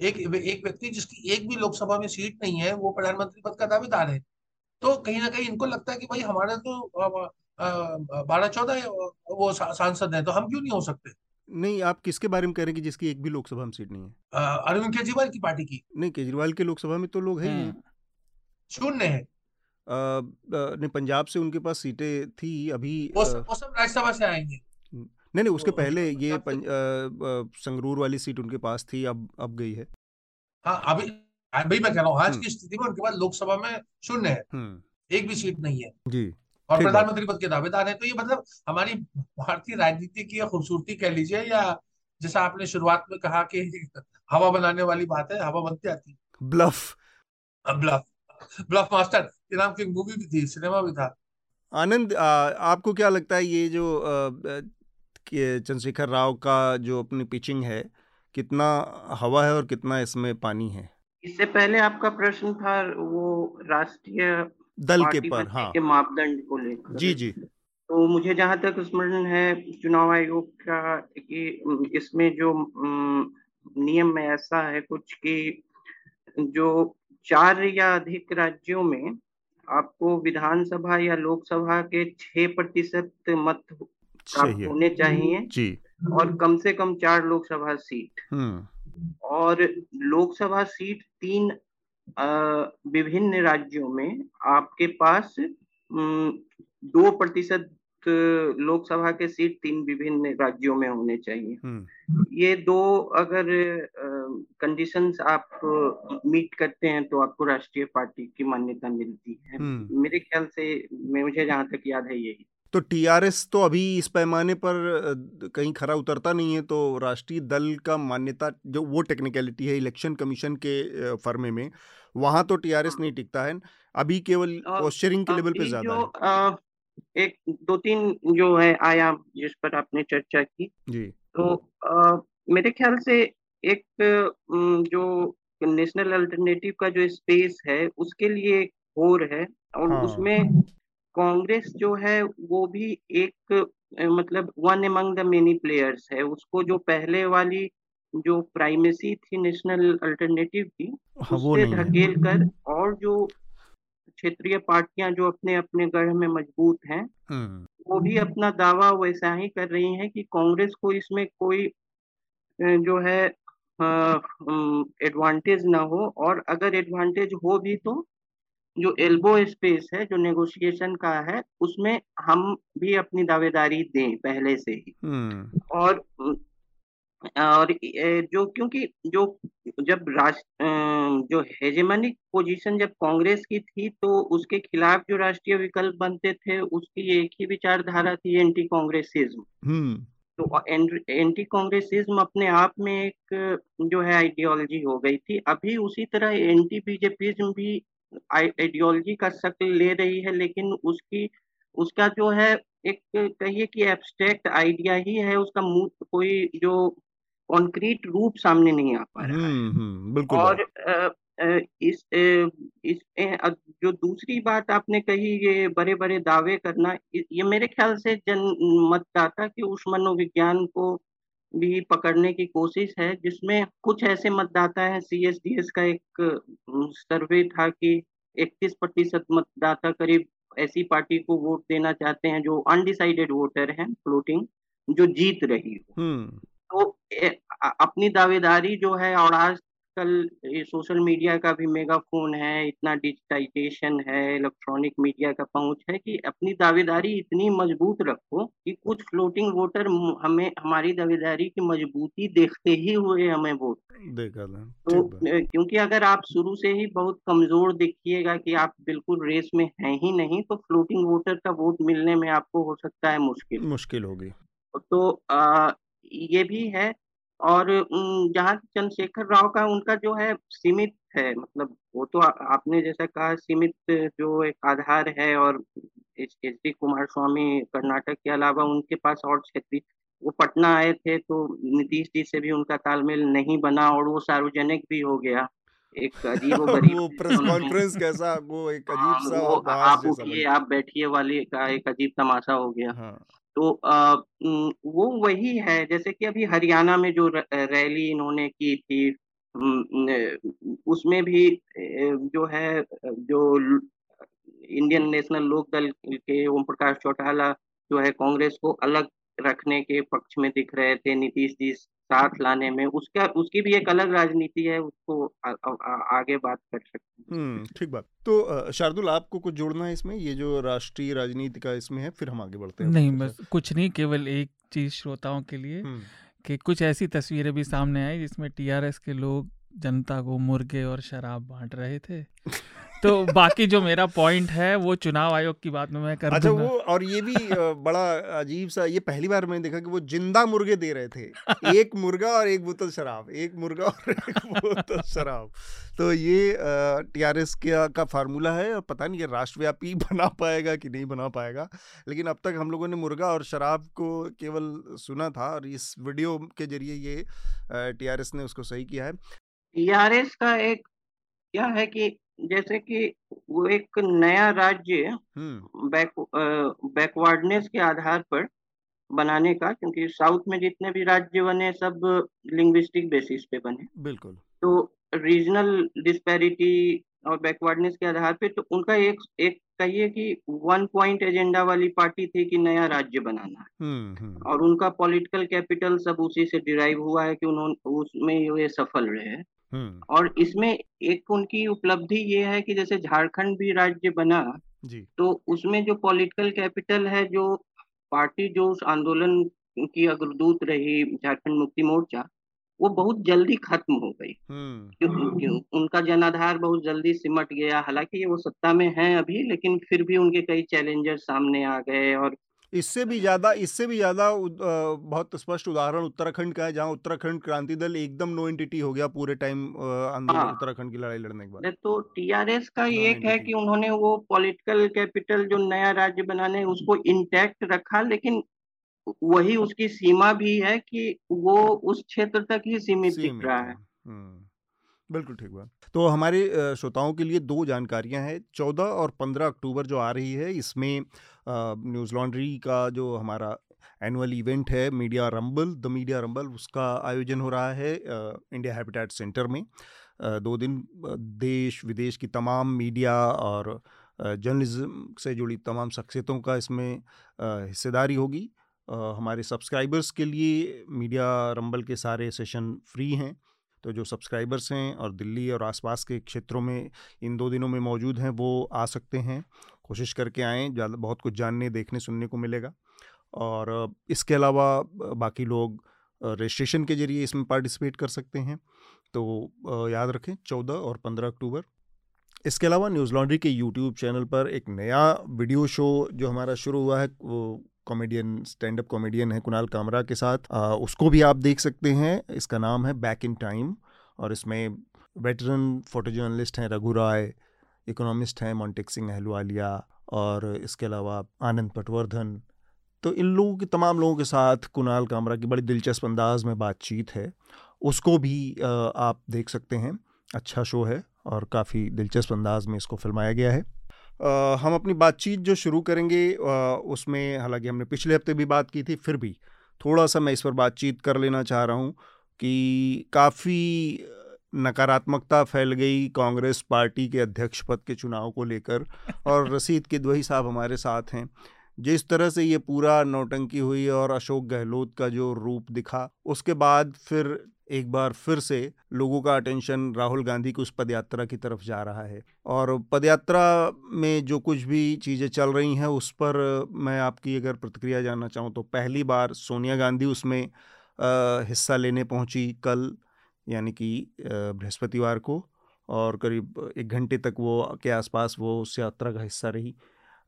एक एक व्यक्ति जिसकी एक भी लोकसभा में सीट नहीं है वो प्रधानमंत्री पद का दावेदार है। तो कहीं ना कहीं इनको लगता है कि भाई हमारे तो बारह चौदह वो सांसद है तो हम क्यों नहीं हो सकते? नहीं आप किसके बारे में कह रहे हैं कि जिसकी एक भी लोकसभा में सीट नहीं है? अरविंद केजरीवाल की पार्टी की। नहीं केजरीवाल के लोकसभा में तो लोग हैं हम्म। शून्य है। नहीं पंजाब से उनके पास सीटें थी अभी वो सब राज्यसभा से आएँगे। नहीं नहीं उसके तो पहले ये संगरूर वाली सीट उनके पास थी अब अब गई है। हाँ अभी अभी मैं कह रहा हूँ आज हम्म। की स्थिति में उनके पास लोकसभा में शून्य है। हम्म। एक भी सीट नहीं है। जी। और प्रधानमंत्री पद के दावेदार है तो ये मतलब हमारी भारतीय राजनीति की खूबसूरती कह लीजिए या जैसा आपने शुरुआत में कहा कि *laughs* हवा बनाने वाली बात है हवा बनती आती ब्लफ। ब्लफ। ब्लफ मास्टर के नाम की मूवी भी थी सिनेमा भी था। आनंद आपको क्या लगता है ये जो चंद्रशेखर राव का जो अपनी पिचिंग है कितना हवा है और कितना इसमें पानी है? इससे पहले आपका प्रश्न था वो राष्ट्रीय दल के पर हाँ। के मापदंड को लेकर। जी जी। तो मुझे जहाँ तक स्मरण है चुनाव आयोग का कि इसमें जो नियम में ऐसा है कुछ कि जो चार या अधिक राज्यों में आपको विधानसभा या लोकसभा के छह प्रतिशत मत प्राप्त होने चाहिए जी। और कम से कम चार लोकसभा सीट। हम्म। और लोकसभा सीट तीन विभिन्न राज्यों में आपके पास दो प्रतिशत लोकसभा के सीट तीन विभिन्न राज्यों में होने चाहिए। ये दो अगर कंडीशंस आप मीट करते हैं तो आपको राष्ट्रीय पार्टी की मान्यता मिलती है। मेरे ख्याल से मुझे जहाँ तक याद है यही तो टीआरएस तो अभी इस पैमाने पर कहीं खरा उतरता नहीं है तो राष्ट्रीय दल का मान्यता जो वो टेक्निकलिटी है इलेक्शन कमीशन के फर्मे में वहाँ तो टीआरएस हाँ। नहीं टिकता है अभी केवल पोस्चरिंग के लेवल पे ज़्यादा है एक दो तीन जो है आयाम जिस पर आपने चर्चा की जी तो आ, मेरे ख्याल से एक जो नेशनल अल्टरनेटिव का जो स्पेस है उसके लिए एक होर है और हाँ। उसमें कांग्रेस जो है वो भी एक मतलब one among the many players है उसको जो पहले वाली जो प्राइमेसी थी नेशनल अल्टरनेटिव की हाँ, उससे ढकेल कर और जो क्षेत्रीय पार्टियाँ जो अपने अपने गढ़ में मज़बूत हैं हम्म। वो भी अपना दावा वैसा ही कर रही हैं कि कांग्रेस को इसमें कोई जो है एडवांटेज ना हो और अगर एडवांटेज हो भी तो जो एल्बो स्पेस है जो नेगोशिएशन का है उसमें हम भी अपनी दावेदारी दें पहले से ही हम्म। और और जो क्योंकि जो जब राष्ट्र जो हेजेमनिक पोजीशन जब कांग्रेस की थी तो उसके खिलाफ जो राष्ट्रीय विकल्प बनते थे उसकी एक ही विचारधारा थी एंटी कांग्रेसिज्म हम्म। तो एंटी कांग्रेसिज्म अपने आप में एक जो है आइडियोलॉजी हो गई थी अभी उसी तरह एंटी बीजेपीज्म भी आइडियोलॉजी का शक्ल ले रही है लेकिन उसकी उसका जो है एक कहिए कि एब्स्ट्रैक्ट आइडिया ही है उसका मुँह कोई जो कॉन्क्रीट रूप सामने नहीं आ पा रहा है। बिल्कुल और इस इस जो दूसरी बात आपने कही ये बड़े बड़े दावे करना ये मेरे ख्याल से जन मतदाता के उस मनोविज्ञान को भी पकड़ने की कोशिश है जिसमें कुछ ऐसे मतदाता हैं सी एस डी एस का एक सर्वे था कि 31 प्रतिशत मतदाता करीब ऐसी पार्टी को वोट देना चाहते हैं जो अनडिसाइडेड वोटर हैं फ्लोटिंग जो जीत रही हो। हम्म। तो अपनी दावेदारी जो है और आज कल सोशल मीडिया का भी मेगाफोन है इतना डिजिटाइजेशन है इलेक्ट्रॉनिक मीडिया का पहुँच है कि अपनी दावेदारी इतनी मज़बूत रखो कि कुछ फ्लोटिंग वोटर हमें हमारी दावेदारी की मजबूती देखते ही हुए हमें वोट देखा तो क्योंकि अगर आप शुरू से ही बहुत कमज़ोर देखिएगा कि आप बिल्कुल रेस में हैं ही नहीं तो फ्लोटिंग वोटर का वोट मिलने में आपको हो सकता है मुश्किल। मुश्किल होगी। तो आ, ये भी है। और जहाँ चंद्रशेखर राव का उनका जो है सीमित है मतलब वो तो आपने जैसा कहा सीमित जो एक आधार है और H D Kumaraswamy Karnataka के अलावा उनके पास और क्षेत्रीय वो पटना आए थे तो नीतीश जी से भी उनका तालमेल नहीं बना और वो सार्वजनिक भी हो गया। एक अजीब वो *laughs* गरीब वो प्रेस कॉन्फ्रेंस कैसा वो एक अजीब हाँ, सा वो आप उठिए आप बैठिए वाले का एक अजीब तमाशा हो गया। हाँ। तो आ, वो वही है जैसे कि अभी हरियाणा में जो रैली इन्होंने की थी उसमें भी जो है जो इंडियन नेशनल लोक दल के ओम प्रकाश चौटाला जो है कांग्रेस को अलग रखने के पक्ष में दिख रहे थे नीतीश जी साथ लाने में उसका उसकी भी एक अलग राजनीति है उसको आ, आ, आगे बात कर सकते हैं। ठीक बात। तो शार्दुल आपको कुछ जोड़ना है इसमें? ये जो राष्ट्रीय राजनीति का इसमें है फिर हम आगे बढ़ते हैं। नहीं बस कुछ नहीं केवल एक चीज़ श्रोताओं के लिए कि कुछ ऐसी तस्वीरें भी सामने आई जिसमें टीआरएस के लोग जनता को मुर्गे और शराब बांट रहे थे। तो बाकी जो मेरा पॉइंट है वो चुनाव आयोग की बात में मैं कर अच्छा वो और ये भी बड़ा अजीब सा ये पहली बार मैंने देखा कि वो ज़िंदा मुर्गे दे रहे थे। *laughs* एक मुर्गा और एक बोतल शराब एक मुर्गा और एक बोतल शराब। तो ये टीआरएस का का फार्मूला है? और पता नहीं ये राष्ट्रव्यापी *laughs* बना पाएगा कि नहीं बना पाएगा। लेकिन अब तक हम लोगों ने मुर्गा और शराब को केवल सुना था और इस वीडियो के ज़रिए ये टीआरएस ने उसको सही किया है। टीआरएस का एक क्या है कि जैसे कि वो एक नया राज्य बैक बैकवर्डनेस के आधार पर बनाने का क्योंकि साउथ में जितने भी राज्य बने सब लिंग्विस्टिक बेसिस पे बने। बिल्कुल। तो रीजनल डिस्पैरिटी और बैकवर्डनेस के आधार पे तो उनका एक एक कहिए कि वन पॉइंट एजेंडा वाली पार्टी थी कि नया राज्य बनाना हम्म, हम्म। और उनका पॉलिटिकल कैपिटल सब उसी से डिराइव हुआ है कि उन्होंने उसमें ये सफल रहे। हम्म। और इसमें एक उनकी उपलब्धि ये है कि जैसे झारखंड भी राज्य बना जी तो उसमें जो पॉलिटिकल कैपिटल है जो पार्टी जो उस आंदोलन की अग्रदूत रही झारखंड मुक्ति मोर्चा वो बहुत जल्दी खत्म हो गई हम्म। क्यों क्यों उनका जनाधार बहुत जल्दी सिमट गया हालाँकि ये वो सत्ता में हैं अभी लेकिन फिर भी उनके कई चैलेंजर सामने आ गए और इससे भी ज़्यादा इससे भी ज़्यादा बहुत स्पष्ट उदाहरण उत्तराखंड का है जहाँ उत्तराखंड क्रांति दल एकदम नो एंटिटी हो गया पूरे टाइम आंदोलन हाँ, उत्तराखंड की लड़ाई लड़ने के बाद। तो टीआरएस का एक है कि उन्होंने वो पॉलिटिकल कैपिटल जो नया राज्य बनाने उसको इंटैक्ट रखा लेकिन वही उसकी सीमा भी है कि वो उस क्षेत्र तक ही सीमित दिख रहा है। हम्म, बिल्कुल ठीक बात। तो हमारे श्रोताओं के लिए दो जानकारियाँ हैं चौदह और पंद्रह अक्टूबर जो आ रही है इसमें न्यूज़ लॉन्ड्री का जो हमारा एनुअल इवेंट है, media rumble, the media rumble, उसका आयोजन हो रहा है इंडिया हैबिटेट सेंटर में। दो दिन देश विदेश की तमाम मीडिया और जर्नलिज्म से जुड़ी तमाम शख्सियतों का इसमें हिस्सेदारी होगी। हमारे सब्सक्राइबर्स के लिए मीडिया रंबल के सारे सेशन फ्री हैं। तो जो सब्सक्राइबर्स हैं और दिल्ली और आसपास के क्षेत्रों में इन दो दिनों में मौजूद हैं, वो आ सकते हैं। कोशिश करके आएँ ज़्यादा बहुत कुछ जानने देखने सुनने को मिलेगा। और इसके अलावा बाकी लोग रजिस्ट्रेशन के ज़रिए इसमें पार्टिसिपेट कर सकते हैं। तो याद रखें चौदह और पंद्रह अक्टूबर। इसके अलावा न्यूज़ लॉन्ड्री के यूट्यूब चैनल पर एक नया वीडियो शो जो हमारा शुरू हुआ है वो कॉमेडियन स्टैंड अप कॉमेडियन है कुणाल कामरा के साथ। आ, उसको भी आप देख सकते हैं। इसका नाम है बैक इन टाइम और इसमें वेटरन फ़ोटो जर्नलिस्ट हैं रघु राय इकोनॉमिस्ट हैं मॉन्टेक सिंह अहलुवालिया और इसके अलावा आनंद पटवर्धन। तो इन लोगों के तमाम लोगों के साथ कुणाल कामरा की बड़ी दिलचस्प अंदाज में बातचीत है। उसको भी आप देख सकते हैं। अच्छा शो है और काफ़ी दिलचस्प अंदाज में इसको फिल्माया गया है। आ, हम अपनी बातचीत जो शुरू करेंगे आ, उसमें हालाँकि हमने पिछले हफ़्ते भी बात की थी फिर भी थोड़ा सा मैं इस पर बातचीत कर लेना चाह रहा हूँ कि काफ़ी नकारात्मकता फैल गई कांग्रेस पार्टी के अध्यक्ष पद के चुनाव को लेकर और *laughs* रसीद किदवई साहब हमारे साथ हैं। जिस तरह से ये पूरा नौटंकी हुई और अशोक गहलोत का जो रूप दिखा उसके बाद फिर एक बार फिर से लोगों का अटेंशन राहुल गांधी की उस पदयात्रा की तरफ़ जा रहा है। और पदयात्रा में जो कुछ भी चीज़ें चल रही हैं उस पर मैं आपकी अगर प्रतिक्रिया जानना चाहूँ तो पहली बार सोनिया गांधी उसमें हिस्सा लेने पहुँची कल। यानी कि बृहस्पतिवार को और करीब एक घंटे तक वो के आसपास वो उस यात्रा का हिस्सा रही।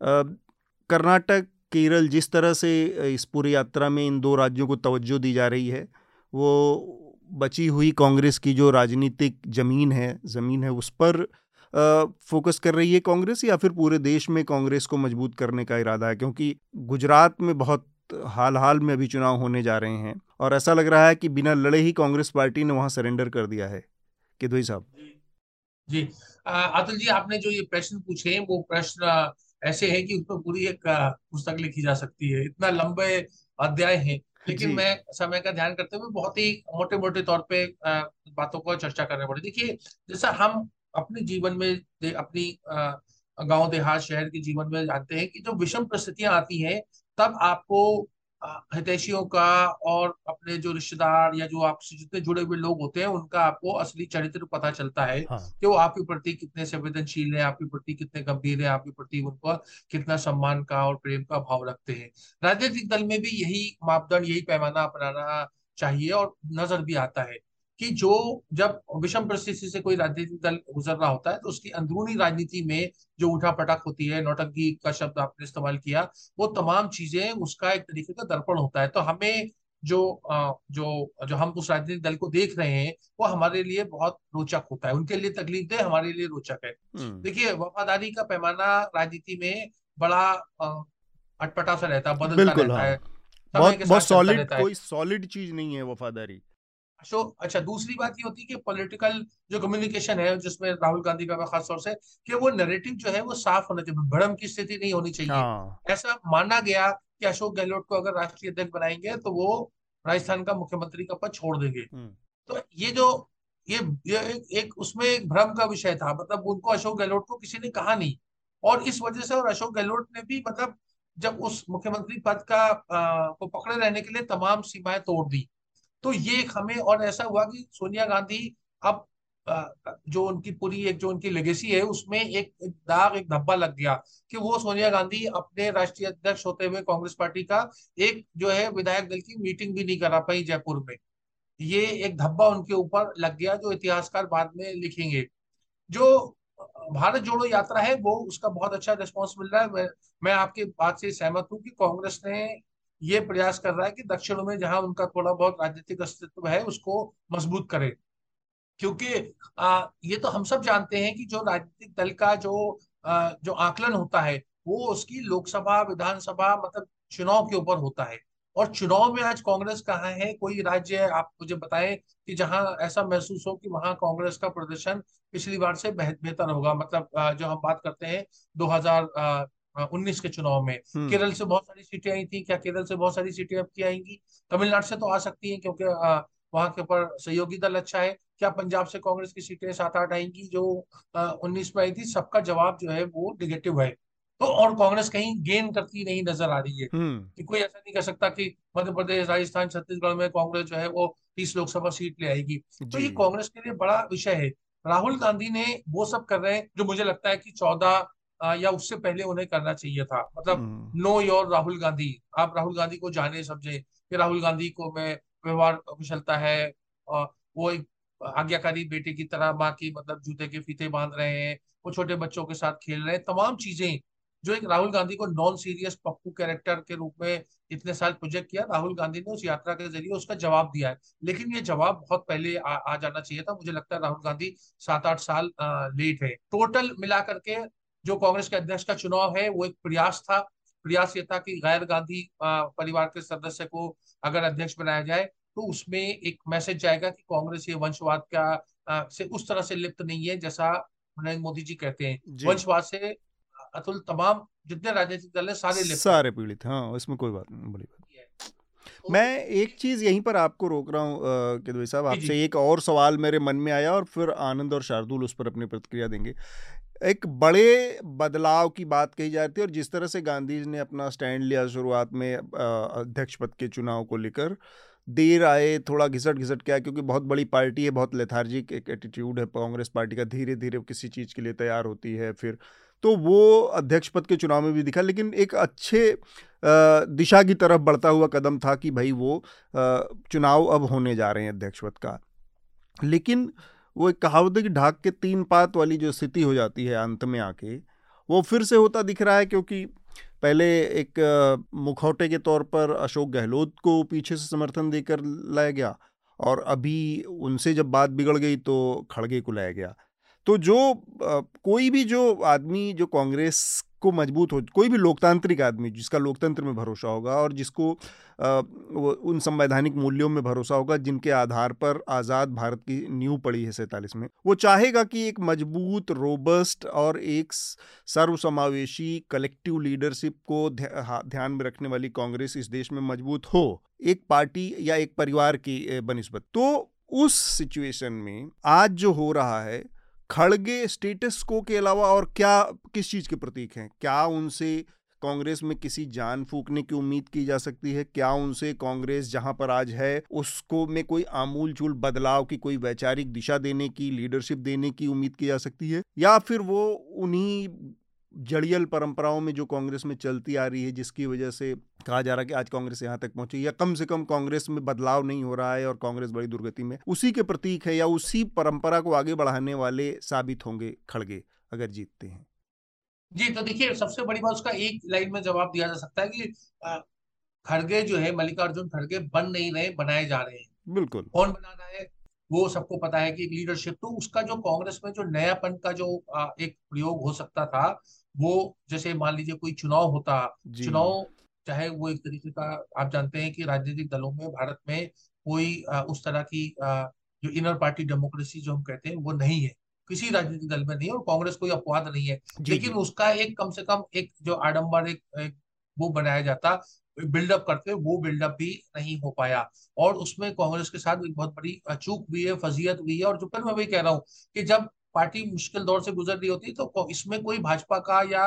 कर्नाटक, केरल जिस तरह से इस पूरी यात्रा में इन दो राज्यों को तवज्जो दी जा रही है, वो बची हुई कांग्रेस की जो राजनीतिक ज़मीन है, ज़मीन है उस पर फोकस कर रही है कांग्रेस या फिर पूरे देश में कांग्रेस को मज़बूत करने का इरादा है? क्योंकि गुजरात में बहुत हाल हाल में अभी चुनाव होने जा रहे हैं। और ऐसा लग रहा है कि बिना लड़े ही कांग्रेस पार्टी ने वहाँ सरेंडर कर दिया है। किदोई साहब। जी। अतुल जी आपने जो ये प्रश्न पूछे वो प्रश्न ऐसे हैं कि उसमें पूरी एक पुस्तक लिखी जा सकती है। इतना लंबे अध्याय हैं। लेकिन मैं समय का ध्यान करते हुए बहुत ही मोटे मोटे तौर पे बातों को चर्चा करने पड़े देखिए जैसा हम अपने जीवन में अपनी गाँव देहात शहर के जीवन में जानते हैं कि जो विषम परिस्थितियाँ आती हैं तब आपको हितैषियों का और अपने जो रिश्तेदार या जो आपसे जितने जुड़े हुए लोग होते हैं उनका आपको असली चरित्र पता चलता है हाँ। कि वो आपके प्रति कितने संवेदनशील है आपके प्रति कितने गंभीर है आपके प्रति उनको कितना सम्मान का और प्रेम का भाव रखते हैं राजनीतिक दल में भी यही मापदंड यही पैमाना अपनाना चाहिए और नज़र भी आता है कि जो जब विषम परिस्थिति से कोई राजनीतिक दल गुजर रहा होता है तो उसकी अंदरूनी राजनीति में जो उठा पटक होती है नौटंकी का शब्द आपने इस्तेमाल किया वो तमाम चीज़ें उसका एक तरीके का दर्पण होता है। तो हमें जो जो जो हम उस राजनीतिक दल को देख रहे हैं वो हमारे लिए बहुत रोचक होता है। उनके लिए तकलीफ़ दे हमारे लिए रोचक है। हम्म। देखिए वफादारी का पैमाना राजनीति में बड़ा अटपटा सा रहता है बदलता रहता हाँ। है। बहुत बहुत सॉलिड कोई सॉलिड चीज़ नहीं है वफादारी। अशोक अच्छा दूसरी बात ये होती है कि पॉलिटिकल जो कम्युनिकेशन है जिसमें राहुल गांधी का खास तौर से कि वो नैरेटिव जो है वो साफ़ होना चाहिए भ्रम की स्थिति नहीं होनी चाहिए हाँ। ऐसा माना गया कि अशोक गहलोत को अगर राष्ट्रीय अध्यक्ष बनाएँगे तो वो राजस्थान का मुख्यमंत्री का पद छोड़ देंगे हम्म। तो ये जो ये ये एक, एक उसमें एक भ्रम का विषय था मतलब उनको अशोक गहलोत को किसी ने कहा नहीं और इस वजह से और अशोक गहलोत ने भी मतलब जब उस मुख्यमंत्री पद का आ, को पकड़े रहने के लिए तमाम सीमाएँ तोड़ दी तो ये एक हमें और ऐसा हुआ कि सोनिया गांधी अब जो उनकी पूरी एक जो उनकी लेगेसी है उसमें एक दाग एक धब्बा लग गया कि वो सोनिया गांधी अपने राष्ट्रीय अध्यक्ष होते हुए कांग्रेस पार्टी का एक जो है विधायक दल की मीटिंग भी नहीं करा पाई जयपुर में। ये एक धब्बा उनके ऊपर लग गया जो इतिहासकार बाद में लिखेंगे। जो भारत जोड़ो यात्रा है वो उसका बहुत अच्छा रिस्पॉन्स मिल रहा है। मैं, मैं आपकी बात से सहमत हूँ कि कांग्रेस ने ये प्रयास कर रहा है कि दक्षिण में जहाँ उनका थोड़ा बहुत राजनीतिक अस्तित्व है उसको मज़बूत करे। क्योंकि आ, ये तो हम सब जानते हैं कि जो राजनीतिक दल का जो आ, जो आकलन होता है वो उसकी लोकसभा विधानसभा मतलब चुनाव के ऊपर होता है। और चुनाव में आज कांग्रेस कहाँ है? कोई राज्य आप मुझे बताएँ कि जहाँ ऐसा महसूस हो कि वहाँ कांग्रेस का प्रदर्शन पिछली बार से बेहतर होगा? मतलब जो हम बात करते हैं 2019 के चुनाव में। हम्म। केरल से बहुत सारी सीटें आई थी। क्या केरल से बहुत सारी सीटें अब की आएँगी? तमिलनाडु से तो आ सकती हैं क्योंकि वहाँ के ऊपर सहयोगी दल अच्छा है। क्या पंजाब से कांग्रेस की सीटें सात आठ आएँगी? जो उन्नीस में आई थी सबका जवाब जो है वो निगेटिव है। तो और कांग्रेस कहीं गेन करती नहीं नज़र आ रही है। हम्म। कि कोई ऐसा नहीं कर सकता कि मध्य प्रदेश राजस्थान छत्तीसगढ़ में कांग्रेस जो है वो तीस लोकसभा सीट ले आएगी। तो ये कांग्रेस के लिए बड़ा विषय है। राहुल गांधी ने वो सब कर रहे हैं जो मुझे लगता है कि चौदह या उससे पहले उन्हें करना चाहिए था। मतलब नो योर राहुल गांधी। आप राहुल गांधी को जाने समझे कि राहुल गांधी को मैं व्यवहार कुशलता है और वो एक आज्ञाकारी बेटे की तरह माँ की मतलब जूते के फीते बाँध रहे हैं वो छोटे बच्चों के साथ खेल रहे हैं। तमाम चीज़ें जो एक राहुल गांधी को नॉन सीरियस पप्पू कैरेक्टर के रूप में इतने साल प्रोजेक्ट किया राहुल गांधी ने उस यात्रा के ज़रिए उसका जवाब दिया है। लेकिन ये जवाब बहुत पहले आ, आ जाना चाहिए था। मुझे लगता है राहुल गांधी सात आठ साल आ, लेट है। टोटल मिला करके जो कांग्रेस के अध्यक्ष का चुनाव है वो एक प्रयास था। प्रयास ये था कि गैर गांधी परिवार के सदस्य को अगर अध्यक्ष बनाया जाए तो उसमें एक मैसेज जाएगा कि कांग्रेस ये वंशवाद का आ, से उस तरह से लिप्त नहीं है जैसा नरेंद्र मोदी जी कहते हैं। वंशवाद से अतुल तमाम जितने राजनीतिक दल है सारे लिप्त सारे पीड़ित हाँ इसमें कोई बात नहीं बड़ी बात मैं एक चीज़ यहीं पर आपको रोक रहा हूँ कि साहब आपसे एक और सवाल मेरे मन में आया और फिर आनंद और शार्दुल उस पर अपनी प्रतिक्रिया देंगे। एक बड़े बदलाव की बात कही जाती है और जिस तरह से गांधी जी ने अपना स्टैंड लिया शुरुआत में अध्यक्ष पद के चुनाव को लेकर देर आए थोड़ा घिसट घिसट क्या क्योंकि बहुत बड़ी पार्टी है बहुत लेथार्जिक एक एटीट्यूड है कांग्रेस पार्टी का धीरे धीरे किसी चीज़ के लिए तैयार होती है फिर। तो वो अध्यक्ष पद के चुनाव में भी दिखा लेकिन एक अच्छे दिशा की तरफ़ बढ़ता हुआ कदम था कि भाई वो चुनाव अब होने जा रहे हैं अध्यक्ष पद का। लेकिन वो एक कहावत कि ढाक के तीन पात वाली जो स्थिति हो जाती है अंत में आके, वो फिर से होता दिख रहा है क्योंकि पहले एक मुखौटे के तौर पर अशोक गहलोत को पीछे से समर्थन देकर लाया गया और अभी उनसे जब बात बिगड़ गई तो खड़गे को लाया गया। तो जो कोई भी जो आदमी, जो कांग्रेस को मज़बूत हो कोई भी लोकतांत्रिक आदमी जिसका लोकतंत्र में भरोसा होगा और जिसको आ, उन संवैधानिक मूल्यों में भरोसा होगा जिनके आधार पर आज़ाद भारत की नींव पड़ी है सैंतालीस में वो चाहेगा कि एक मज़बूत रोबस्ट और एक सर्वसमावेशी कलेक्टिव लीडरशिप को ध्यान में रखने वाली कांग्रेस इस देश में मज़बूत हो एक पार्टी या एक परिवार की बनस्बत। तो उस सिचुएशन में आज जो हो रहा है खड़गे स्टेटस को के अलावा और क्या, किस चीज़ के प्रतीक हैं? क्या उनसे कांग्रेस में किसी जान फूकने की उम्मीद की जा सकती है? क्या उनसे कांग्रेस जहाँ पर आज है, उसको में कोई आमूल चूल बदलाव की, कोई वैचारिक दिशा देने की लीडरशिप देने की उम्मीद की जा सकती है? या फिर वो उन्हीं जड़ियल परंपराओं में जो कांग्रेस में चलती आ रही है जिसकी वजह से कहा जा रहा है कि आज कांग्रेस यहाँ तक पहुँची या कम से कम कांग्रेस में बदलाव नहीं हो रहा है और कांग्रेस बड़ी दुर्गति में उसी के प्रतीक है या उसी परंपरा को आगे बढ़ाने वाले साबित होंगे खड़गे अगर जीतते हैं। जी तो देखिए सबसे बड़ी बात उसका एक लाइन में जवाब दिया जा सकता है कि खड़गे जो है मल्लिकार्जुन खड़गे बन नहीं रहे बनाए जा रहे हैं। बिल्कुल। कौन बना रहा है वो सबको पता है कि लीडरशिप तो उसका जो कांग्रेस में जो नयापन का जो एक प्रयोग हो सकता था वो जैसे मान लीजिए कोई चुनाव होता चुनाव चाहे वो एक तरीके का आप जानते हैं कि राजनीतिक दलों में भारत में कोई उस तरह की जो इनर पार्टी डेमोक्रेसी जो हम कहते हैं वो नहीं है। किसी राजनीतिक दल में नहीं है और कांग्रेस कोई अपवाद नहीं है। लेकिन उसका एक कम से कम एक जो आडम्बर एक, एक वो बनाया जाता बिल्डअप करते वो बिल्डअप भी नहीं हो पाया। और उसमें कांग्रेस के साथ एक बहुत बड़ी चूक भी है फजीयत भी है। और जो फिर मैं वही कह रहा हूँ कि जब पार्टी मुश्किल दौर से गुजर रही होती तो इसमें कोई भाजपा का या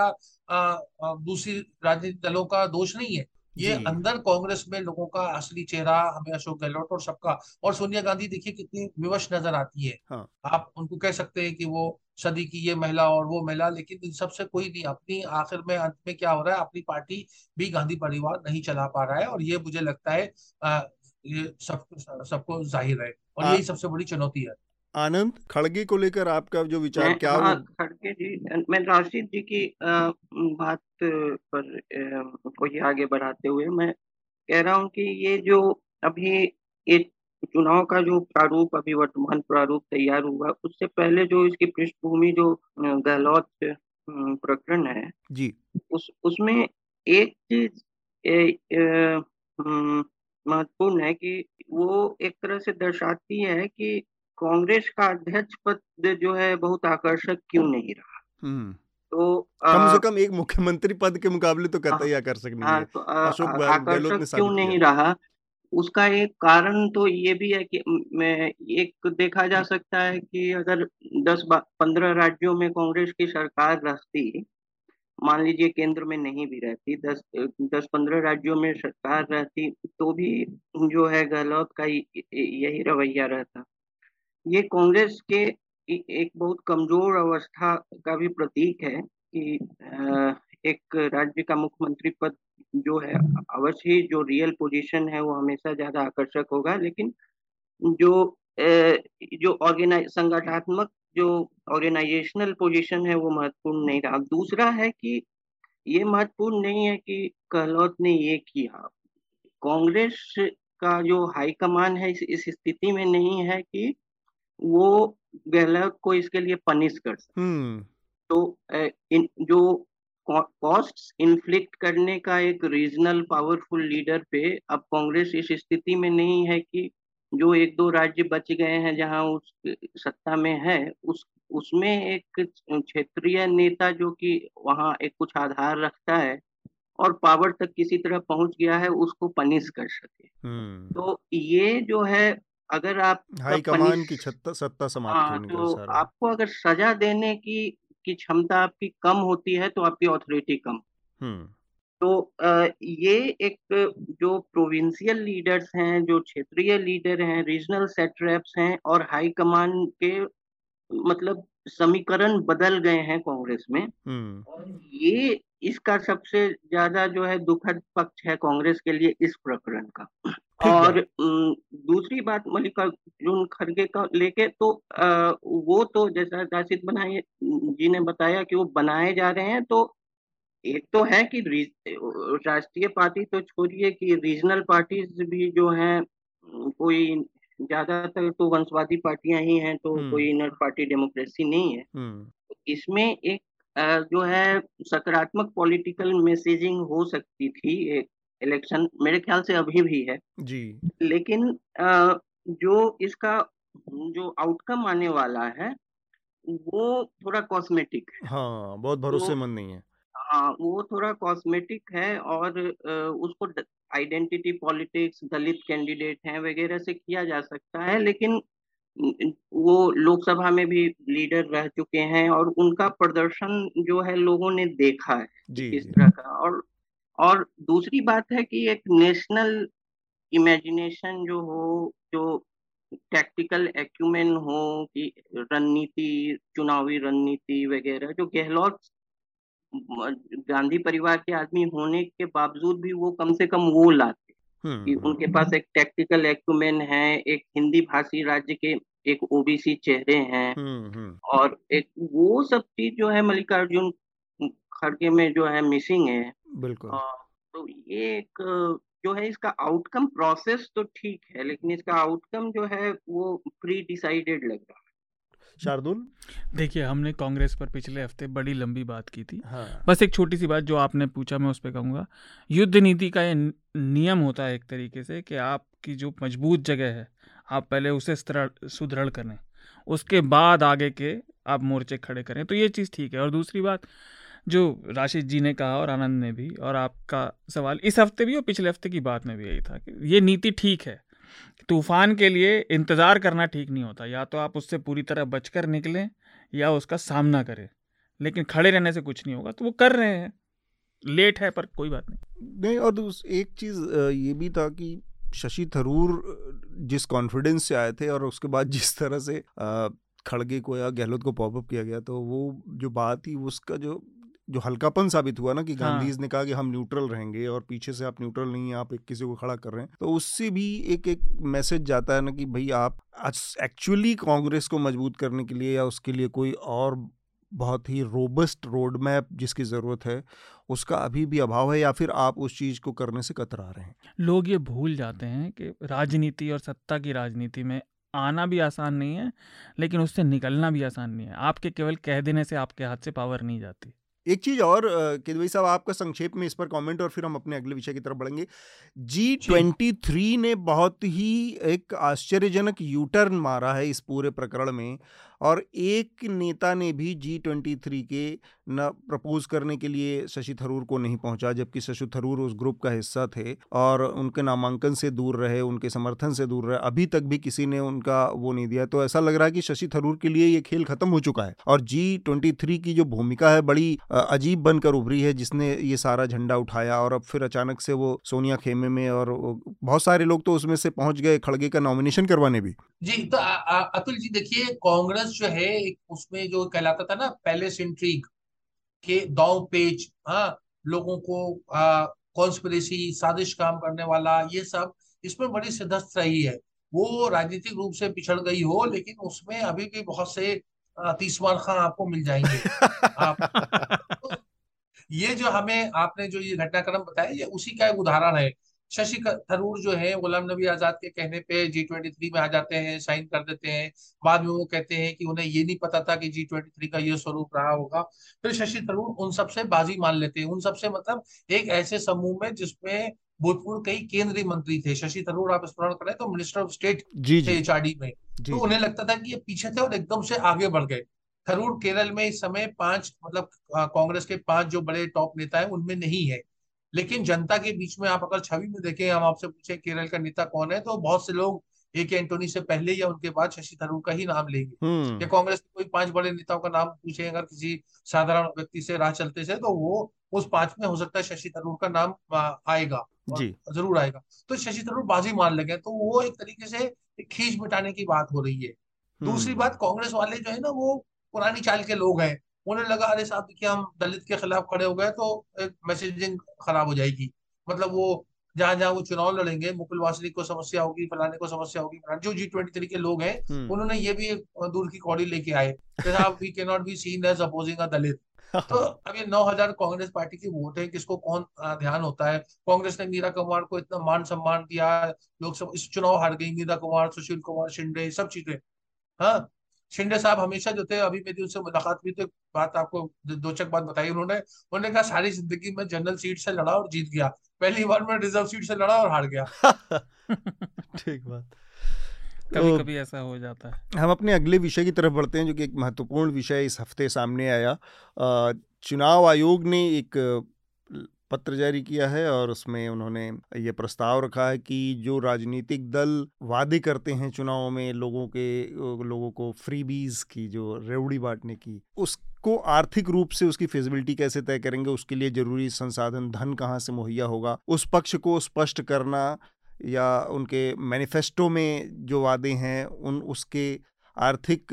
दूसरी राजनीतिक दलों का दोष नहीं है ये अंदर कांग्रेस में लोगों का असली चेहरा हमें अशोक गहलोत और सबका और सोनिया गांधी देखिए कितनी विवश नज़र आती है हाँ। आप उनको कह सकते हैं कि वो सदी की ये महिला और वो महिला लेकिन इन सबसे कोई नहीं अपनी आखिर में अंत में क्या हो रहा है अपनी पार्टी भी गांधी परिवार नहीं चला पा रहा है और ये मुझे लगता है आ, ये सब सबको ज़ाहिर है और हाँ। यही सबसे बड़ी चुनौती है आनंद खड़गे को लेकर आपका जो विचार क्या हाँ, खड़गे जी मैं राशिद जी की बात पर को ही आगे बढ़ाते हुए मैं कह रहा हूँ कि ये जो अभी एक चुनाव का जो प्रारूप अभी वर्तमान प्रारूप तैयार हुआ उससे पहले जो इसकी पृष्ठभूमि जो गहलोत प्रकरण है जी। उस उसमें एक चीज़ महत्वपूर्ण है कि वो एक तरह से दर्शाती है कि कांग्रेस का अध्यक्ष पद जो है बहुत आकर्षक क्यों नहीं रहा? हम्म। तो कम से कम एक मुख्यमंत्री पद के मुकाबले तो करता ही आकर्षक नहीं है तो अशोक गहलोत क्यों नहीं रहा? उसका एक कारण तो ये भी है कि मैं एक देखा जा सकता है कि अगर दस पंद्रह राज्यों में कांग्रेस की सरकार रहती मान लीजिए केंद्र में नहीं भी रहती दस दस पंद्रह राज्यों में सरकार रहती तो भी जो है गहलोत का यही रवैया रहता। ये कांग्रेस के एक बहुत कमज़ोर अवस्था का भी प्रतीक है कि एक राज्य का मुख्यमंत्री पद जो है अवश्य जो रियल पोजीशन है वो हमेशा ज़्यादा आकर्षक होगा। लेकिन जो जो ऑर्गेनाइज संगठनात्मक जो ऑर्गेनाइजेशनल पोजीशन है वो महत्वपूर्ण नहीं रहा। दूसरा है कि ये महत्वपूर्ण नहीं है कि गहलोत ने ये किया। कांग्रेस का जो हाईकमान है इस, इस स्थिति में नहीं है कि वो गहलोत को इसके लिए पनिश कर सकते हम्म। तो इन जो कॉस्ट इन्फ्लिक्ट करने का एक रीजनल पावरफुल लीडर पे अब कांग्रेस इस स्थिति में नहीं है कि जो एक दो राज्य बच गए हैं जहाँ उस सत्ता में है उस उसमें एक क्षेत्रीय नेता जो कि वहाँ एक कुछ आधार रखता है और पावर तक किसी तरह पहुँच गया है उसको पनिश कर सके हम्म। तो ये जो है अगर आप हाई कमान की छत्ता सत्ता समाप्त हाँ, तो आपको अगर सजा देने की की क्षमता आपकी कम होती है तो आपकी ऑथोरिटी कम हम्म। तो ये एक जो प्रोविंशियल लीडर्स हैं जो क्षेत्रीय लीडर हैं रीजनल सेटरेप्स हैं और हाई कमान के मतलब समीकरण बदल गए हैं कांग्रेस में। हम्म। और ये इसका सबसे ज़्यादा जो है दुखद पक्ष है कांग्रेस के लिए इस प्रकरण का। और दूसरी बात मल्लिकार्जुन खड़गे का लेके तो आ, वो तो जैसा राशिद बनाए जी ने बताया कि वो बनाए जा रहे हैं तो एक तो है कि राष्ट्रीय पार्टी तो छोड़िए कि रीजनल पार्टीज़ भी जो हैं कोई ज़्यादातर तो वंशवादी पार्टियाँ ही हैं तो कोई इनर पार्टी डेमोक्रेसी नहीं है। इसमें एक जो है सकारात्मक पॉलिटिकल मैसेजिंग हो सकती थी एक इलेक्शन मेरे ख्याल से अभी भी है। जी। लेकिन जो इसका जो आउटकम आने वाला है वो थोड़ा कॉस्मेटिक है। हाँ बहुत भरोसेमंद तो भरोसेमंद नहीं है। हाँ वो थोड़ा कॉस्मेटिक है और उसको आइडेंटिटी पॉलिटिक्स दलित कैंडिडेट हैं वगैरह से किया जा सकता है लेकिन वो लोकसभा में भी लीडर रह चुके हैं और उनका प्रदर्शन जो है लोगों ने देखा है जी, इस तरह का। और और दूसरी बात है कि एक नेशनल इमेजिनेशन जो हो जो टैक्टिकल एक्यूमेन हो कि रणनीति चुनावी रणनीति वगैरह जो गहलोत गांधी परिवार के आदमी होने के बावजूद भी वो कम से कम वो लाते हम्म, कि हम्म। उनके पास एक टेक्टिकल एक्यूमेन है एक हिंदी भाषी राज्य के एक ओबीसी चेहरे हैं हम्म, और एक वो सब चीज़ जो है मल्लिकार्जुन खड़गे में जो है मिसिंग है। बिल्कुल। तो ये एक जो है इसका आउटकम प्रोसेस तो ठीक है लेकिन इसका आउटकम जो है वो प्री डिसाइडेड लग रहा है। शार्दुल? देखिए हमने कांग्रेस पर पिछले हफ़्ते बड़ी लंबी बात की थी। हाँ। बस एक छोटी सी बात जो आपने पूछा मैं उस पर कहूँगा। युद्ध नीति का ये नियम होता है एक तरीके से कि आपकी जो मज़बूत जगह है आप पहले उसे सुदृढ़ करें। उसके बाद आगे के आप मोर्चे खड़े करें। तो ये चीज़ ठीक है। और दूसरी बात जो राशिद जी ने कहा और आनंद ने भी और आपका सवाल इस हफ़्ते भी और पिछले हफ़्ते की बात में भी यही था कि ये नीति ठीक है। तूफ़ान के लिए इंतज़ार करना ठीक नहीं होता। या तो आप उससे पूरी तरह बचकर निकलें, या उसका सामना करें। लेकिन खड़े रहने से कुछ नहीं होगा तो वो कर रहे हैं। लेट है, पर कोई बात नहीं। नहीं, और एक चीज़ ये भी था कि शशि थरूर जिस कॉन्फिडेंस से आए थे और उसके बाद जिस तरह से खड़गे को या गहलोत को पॉपअप किया गया तो वो जो बात थी, उसका जो जो हल्कापन साबित हुआ ना कि हाँ। गांधी ने कहा कि हम न्यूट्रल रहेंगे और पीछे से आप न्यूट्रल नहीं आप एक किसी को खड़ा कर रहे हैं। तो उससे भी एक एक मैसेज जाता है ना कि भाई आप एक्चुअली कांग्रेस को मज़बूत करने के लिए या उसके लिए कोई और बहुत ही रोबस्ट रोड मैप जिसकी ज़रूरत है उसका अभी भी अभाव है या फिर आप उस चीज़ को करने से कतरा रहे हैं? लोग ये भूल जाते हैं कि राजनीति और सत्ता की राजनीति में आना भी आसान नहीं है लेकिन उससे निकलना भी आसान नहीं है। आपके केवल कह देने से आपके हाथ से पावर नहीं जाती। एक चीज़ और भाई साहब आपका संक्षेप में इस पर कमेंट और फिर हम अपने अगले विषय की तरफ़ बढ़ेंगे। जी। ट्वेंटी थ्री ने बहुत ही एक आश्चर्यजनक यूटर्न मारा है इस पूरे प्रकरण में। और एक नेता ने भी जी ट्वेंटी थ्री के न प्रपोज करने के लिए शशि थरूर को नहीं पहुँचा, जबकि शशि थरूर उस ग्रुप का हिस्सा थे और उनके नामांकन से दूर रहे, उनके समर्थन से दूर रहे। अभी तक भी किसी ने उनका वो नहीं दिया। तो ऐसा लग रहा है कि शशि थरूर के लिए ये खेल खत्म हो चुका है और जी ट्वेंटी थ्री की जो भूमिका है बड़ी अजीब बनकर उभरी है, जिसने ये सारा झंडा उठाया और अब फिर अचानक से वो सोनिया खेमे में और बहुत सारे लोग तो उसमें से पहुँच गए, खड़गे का नॉमिनेशन करवाने भी। जी तो अतुल जी देखिए, कांग्रेस जो है एक उसमें जो कहलाता था ना पैलेस इंट्रीग के दाव पेज हाँ लोगों को कॉन्स्पिरेसी साजिश काम करने वाला ये सब इसमें बड़ी सिद्धस्त रही है। वो राजनीतिक रूप से पिछड़ गई हो लेकिन उसमें अभी भी बहुत से तीसवार खां आपको मिल जाएँगे। *laughs* आप, तो ये जो हमें आपने जो ये घटनाक्रम बताया ये उसी का एक उदाहरण है। शशि थरूर जो है गुलाम नबी आज़ाद के कहने पे जी ट्वेंटी थ्री में आ जाते हैं साइन कर देते हैं। बाद में वो कहते हैं कि उन्हें ये नहीं पता था कि जी ट्वेंटी थ्री का ये स्वरूप रहा होगा। फिर शशि थरूर उन सबसे बाजी मान लेते हैं। उन सबसे मतलब एक ऐसे समूह में जिसमें भूतपूर्व कई केंद्रीय मंत्री थे। शशि थरूर आप स्मरण करें तो मिनिस्टर ऑफ़ स्टेट जी, थे एच में। तो उन्हें लगता था कि ये पीछे थे और एकदम से आगे बढ़ गए। थरूर केरल में इस समय पाँच मतलब कांग्रेस के पाँच जो बड़े टॉप नेता है उनमें नहीं है। लेकिन जनता के बीच में आप अगर छवि में देखें हम आपसे पूछे केरल का नेता कौन है तो बहुत से लोग ए के एंटोनी से पहले या उनके बाद शशि थरूर का ही नाम लेंगे हम्म। या कांग्रेस के कोई पाँच बड़े नेताओं का नाम पूछे अगर किसी साधारण व्यक्ति से राह चलते से तो वो उस पाँच में हो सकता है शशि थरूर का नाम आएगा जी ज़रूर आएगा तो शशि थरूर बाजी मार लगे तो वो एक तरीके से खींच मिटाने की बात हो रही है दूसरी हम्म। बात कांग्रेस वाले जो है ना वो पुरानी चाल के लोग हैं उन्हें लगा अरे साहब देखिए हम दलित के खिलाफ खड़े हो गए तो एक मैसेजिंग खराब हो जाएगी। मतलब वो जहाँ जहाँ वो चुनाव लड़ेंगे मुकुल वासनिक को समस्या होगी फलाने को समस्या होगी जो जी ट्वेंटी थ्री के लोग हैं हम्म। उन्होंने ये भी दूर की कौड़ी लेके आए साहब we can not be seen as opposing a Dalit तो अभी नौ हज़ार कांग्रेस पार्टी की वोट है किसको कौन ध्यान होता है? कांग्रेस ने मीरा कुमार को इतना मान सम्मान दिया लोकसभा इस चुनाव हार गई मीरा कुमार सुशील कुमार शिंदे सब चीज़ें। हाँ? शिंदे साहब हमेशा जो थे अभी मेरी उनसे मुलाकात हुई तो बात आपको दो चक बात बताई उन्होंने। उन्होंने कहा सारी ज़िंदगी में जनरल सीट से लड़ा और जीत गया। पहली बार में रिज़र्व सीट से लड़ा और हार गया। *laughs* ठीक बात। कभी तो, कभी ऐसा हो जाता है। हम अपने अगले विषय की तरफ़ बढ़ते हैं जो कि एक महत्वपूर्ण विषय इस हफ़्ते सामने आया। चुनाव आयोग ने एक पत्र जारी किया है और उसमें उन्होंने ये प्रस्ताव रखा है कि जो राजनीतिक दल वादे करते हैं चुनावों में लोगों के लोगों को फ्रीबीज की, जो रेवड़ी बांटने की, उसको आर्थिक रूप से उसकी फिजिबिलिटी कैसे तय करेंगे, उसके लिए ज़रूरी संसाधन, धन कहाँ से मुहैया होगा, उस पक्ष को स्पष्ट करना या उनके मैनिफेस्टो में जो वादे हैं, उन, उसके आर्थिक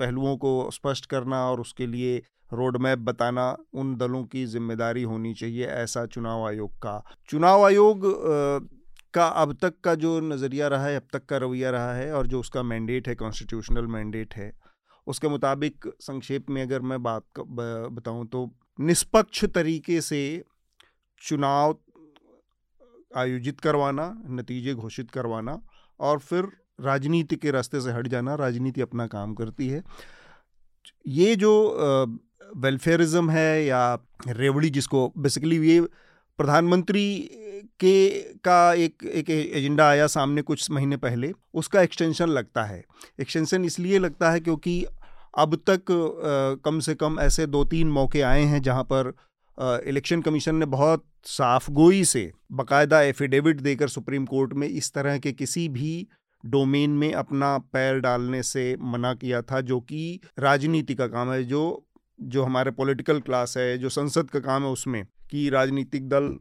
पहलुओं को स्पष्ट करना और उसके लिए रोड मैप बताना, उन दलों की ज़िम्मेदारी होनी चाहिए, ऐसा चुनाव आयोग का। चुनाव आयोग का अब तक का जो नज़रिया रहा है, अब तक का रवैया रहा है और जो उसका मैंडेट है कॉन्स्टिट्यूशनल मैंडेट है, उसके मुताबिक संक्षेप में अगर मैं बात बताऊँ तो निष्पक्ष तरीके से चुनाव आयोजित करवाना, नतीजे घोषित करवाना और फिर राजनीति के रास्ते से हट जाना, राजनीति अपना काम करती है। ये जो वेलफेयरिज्म है या रेवड़ी जिसको बेसिकली ये प्रधानमंत्री के का एक एक एजेंडा आया सामने कुछ महीने पहले उसका एक्सटेंशन लगता है। एक्सटेंशन इसलिए लगता है क्योंकि अब तक आ, कम से कम ऐसे दो तीन मौके आए हैं जहाँ पर इलेक्शन कमीशन ने बहुत साफ़ गोई से बाकायदा एफिडेविट देकर सुप्रीम कोर्ट में इस तरह के किसी भी डोमेन में अपना पैर डालने से मना किया था जो कि राजनीति का काम है जो जो हमारे पॉलिटिकल क्लास है, जो संसद का काम है उसमें, कि राजनीतिक दल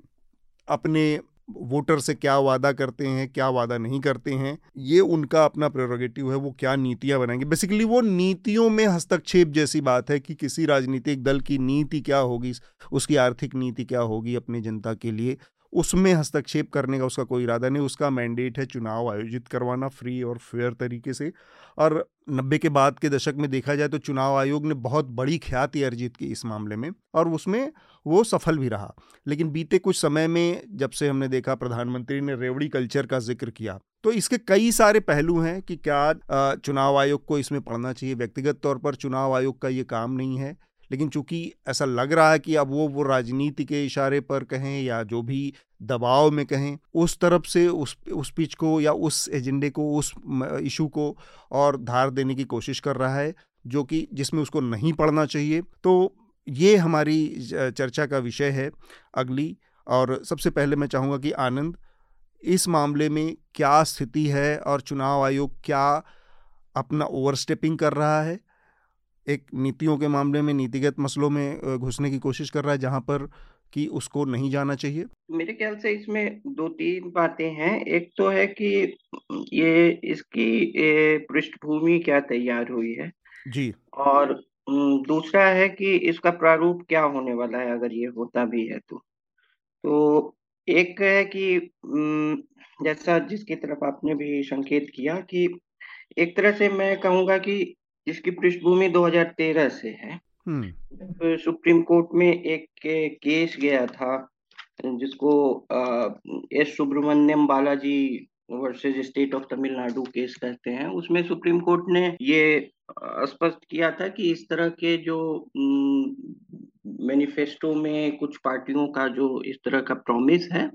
अपने वोटर से क्या वादा करते हैं, क्या वादा नहीं करते हैं, ये उनका अपना प्रेरोगेटिव है, वो क्या नीतियाँ बनाएँगे। बेसिकली वो नीतियों में हस्तक्षेप जैसी बात है कि किसी राजनीतिक दल की नीति क्या होगी, उसकी आर्थिक नीति क्या होगी अपनी जनता के लिए। उसमें हस्तक्षेप करने का उसका कोई इरादा नहीं, उसका मैंडेट है चुनाव आयोजित करवाना फ्री और फेयर तरीके से। और नब्बे के बाद के दशक में देखा जाए तो चुनाव आयोग ने बहुत बड़ी ख्याति अर्जित की इस मामले में और उसमें वो सफल भी रहा। लेकिन बीते कुछ समय में जब से हमने देखा प्रधानमंत्री ने रेवड़ी कल्चर का ज़िक्र किया तो इसके कई सारे पहलू हैं कि क्या चुनाव आयोग को इसमें पढ़ना चाहिए। व्यक्तिगत तौर पर चुनाव आयोग का ये काम नहीं है। लेकिन चूँकि ऐसा लग रहा है कि अब वो वो राजनीति के इशारे पर कहें या जो भी दबाव में कहें, उस तरफ़ से उस उस पिच को या उस एजेंडे को, उस इशू को और धार देने की कोशिश कर रहा है, जो कि जिसमें उसको नहीं पढ़ना चाहिए। तो ये हमारी चर्चा का विषय है अगली। और सबसे पहले मैं चाहूँगा कि आनंद, इस मामले में क्या स्थिति है और चुनाव आयोग क्या अपना ओवरस्टेपिंग कर रहा है? एक नीतियों के मामले में नीतिगत मसलों में घुसने की कोशिश कर रहा है जहाँ पर कि उसको नहीं जाना चाहिए? मेरे ख्याल से इसमें दो तीन बातें हैं। एक तो है कि ये इसकी पृष्ठभूमि क्या तैयार हुई है? जी। और दूसरा है कि इसका प्रारूप क्या होने वाला है अगर ये होता भी है तो। तो एक है कि जैसा जिसकी तरफ़ आपने भी संकेत किया कि एक तरह से मैं कहूँगा कि इसकी पृष्ठभूमि 2013 से है। तो सुप्रीम कोर्ट में एक केस गया था जिसको S Subramaniam Balaji versus state of Tamil Nadu case कहते हैं उसमें सुप्रीम कोर्ट ने ये स्पष्ट किया था कि इस तरह के जो मैनिफेस्टो में कुछ पार्टियों का जो इस तरह का प्रॉमिस है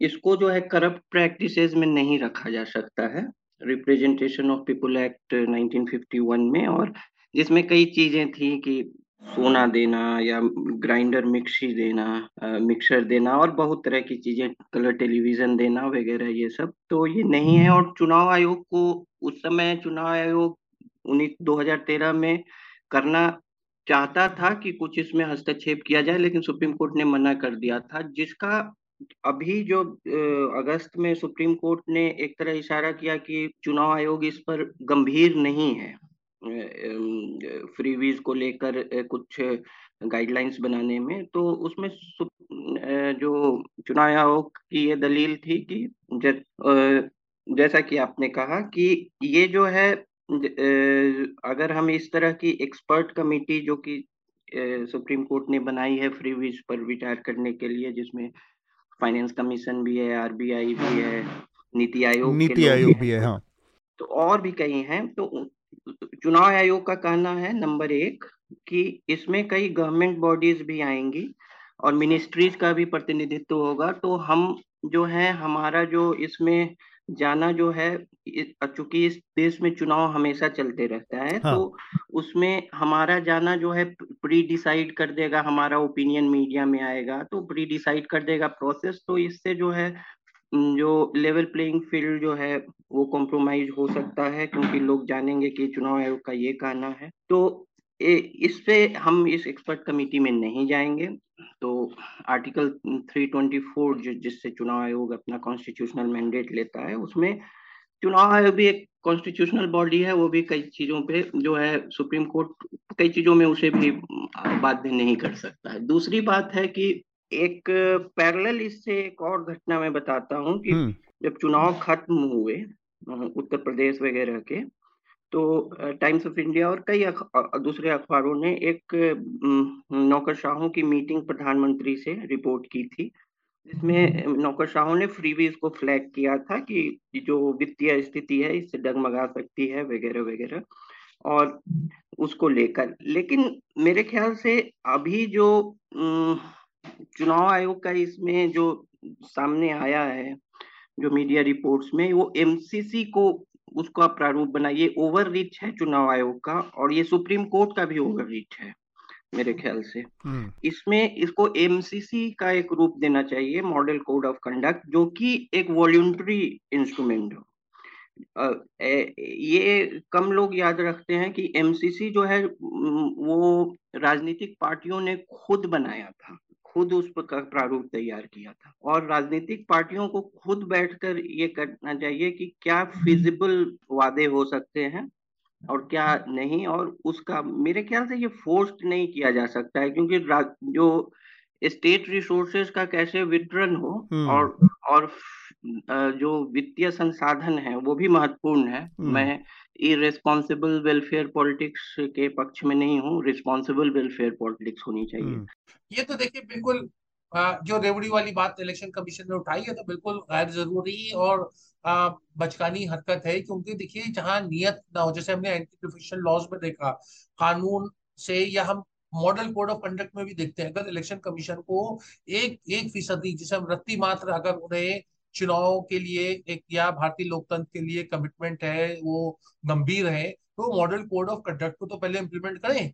इसको जो है करप्ट प्रैक्टिसेस में नहीं रखा जा सकता है। रिप्रेजेंटेशन ऑफ़ पीपुल एक्ट 1951 में और जिसमें कई चीज़ें थी कि सोना देना या ग्राइंडर मिक्सी देना मिक्सर देना और बहुत तरह की चीज़ें, कलर टेलीविज़न देना वगैरह ये सब तो ये नहीं है और चुनाव आयोग को उस समय चुनाव आयोग उन्नीस 2013 में करना चाहता था कि कुछ इसमें हस्तक्षेप किया जाए, लेकिन सुप्रीम कोर्ट ने मना कर दिया था, जिसका अभी जो अगस्त में सुप्रीम कोर्ट ने एक तरह इशारा किया कि चुनाव आयोग इस पर गंभीर नहीं है। फ्रीवीज को लेकर कुछ गाइडलाइंस बनाने में तो उसमें जो चुनाव आयोग की ये दलील थी कि जैसा कि आपने कहा कि ये जो है अगर हम इस तरह की एक्सपर्ट कमेटी जो कि सुप्रीम कोर्ट ने बनाई है फ्रीवीज पर विचार करने के लिए, जिसमें फाइनेंस कमीशन भी है आरबीआई भी है नीति आयोग नीति आयोग भी है। हाँ तो और भी कई हैं तो चुनाव आयोग का कहना है नंबर एक कि इसमें कई गवर्नमेंट बॉडीज भी आएँगी और मिनिस्ट्रीज का भी प्रतिनिधित्व होगा तो हम जो है हमारा जो इसमें जाना जो है चूँकि इस देश में चुनाव हमेशा चलते रहता है हाँ. तो उसमें हमारा जाना जो है प्री डिसाइड कर देगा हमारा ओपिनियन मीडिया में आएगा तो प्री डिसाइड कर देगा प्रोसेस तो इससे जो है जो लेवल प्लेइंग फ़ील्ड जो है वो कॉम्प्रोमाइज हो सकता है क्योंकि लोग जानेंगे कि चुनाव आयोग का ये कहना है तो इस पे हम इस एक्सपर्ट कमेटी में नहीं जाएँगे तो आर्टिकल 324 जो जिससे चुनाव आयोग अपना कॉन्स्टिट्यूशनल मैंडेट लेता है उसमें चुनाव आयोग भी एक कॉन्स्टिट्यूशनल बॉडी है वो भी कई चीज़ों पे जो है सुप्रीम कोर्ट कई चीज़ों में उसे भी बाध्य नहीं कर सकता है दूसरी बात है कि एक पैरेलल इससे एक और घटना मैं बताता हूँ कि हम्म। जब चुनाव खत्म हुए उत्तर प्रदेश वगैरह के तो टाइम्स ऑफ़ इंडिया और कई अख, दूसरे अखबारों ने एक नौकरशाहों की मीटिंग प्रधानमंत्री से रिपोर्ट की थी जिसमें नौकरशाहों ने फ्रीवीज को फ्लैग किया था कि जो वित्तीय स्थिति है इससे डगमगा सकती है वगैरह वगैरह और उसको लेकर। लेकिन मेरे ख्याल से अभी जो चुनाव आयोग का इसमें जो सामने आया है जो मीडिया रिपोर्ट्स में वो एमसीसी को उसका प्रारूप बना ये ओवर रीच है चुनाव आयोग का और ये सुप्रीम कोर्ट का भी ओवर रीच है मेरे ख्याल से। हम्म। इसमें इसको एमसीसी का एक रूप देना चाहिए मॉडल कोड ऑफ़ कंडक्ट जो कि एक वॉल्यूंटरी इंस्ट्रूमेंट हो। ये कम लोग याद रखते हैं कि एमसीसी जो है वो राजनीतिक पार्टियों ने खुद बनाया था। खुद उस पर प्रारूप तैयार किया था और राजनीतिक पार्टियों को खुद बैठकर ये करना चाहिए कि क्या फिजिबल वादे हो सकते हैं और क्या नहीं और उसका मेरे ख्याल से ये फोर्स्ड नहीं किया जा सकता है क्योंकि जो स्टेट रिसोर्सेज का कैसे वितरण हो हम्म। और और जो वित्तीय संसाधन है वो भी महत्वपूर्ण है। मैं इरेस्पॉन्सिबल वेलफेयर पॉलिटिक्स के पक्ष में नहीं हूँ रिस्पॉन्सिबल वेलफेयर पॉलिटिक्स होनी चाहिए। ये तो देखिए बिल्कुल जो रेवड़ी वाली बात इलेक्शन कमीशन ने उठाई है तो बिल्कुल गैर ज़रूरी और बचकानी हरकत है क्योंकि देखिए जहाँ नियत ना हो जैसे हमने एंटी लॉज में देखा कानून से या हम मॉडल कोड ऑफ़ कंडक्ट में भी देखते हैं अगर इलेक्शन कमीशन को एक एक फ़ीसदी जिसे हम रत्ती मात्र अगर उन्हें चुनाव के लिए एक या भारतीय लोकतंत्र के लिए कमिटमेंट है वो गंभीर है तो मॉडल कोड ऑफ़ कंडक्ट को तो पहले इम्प्लीमेंट करें।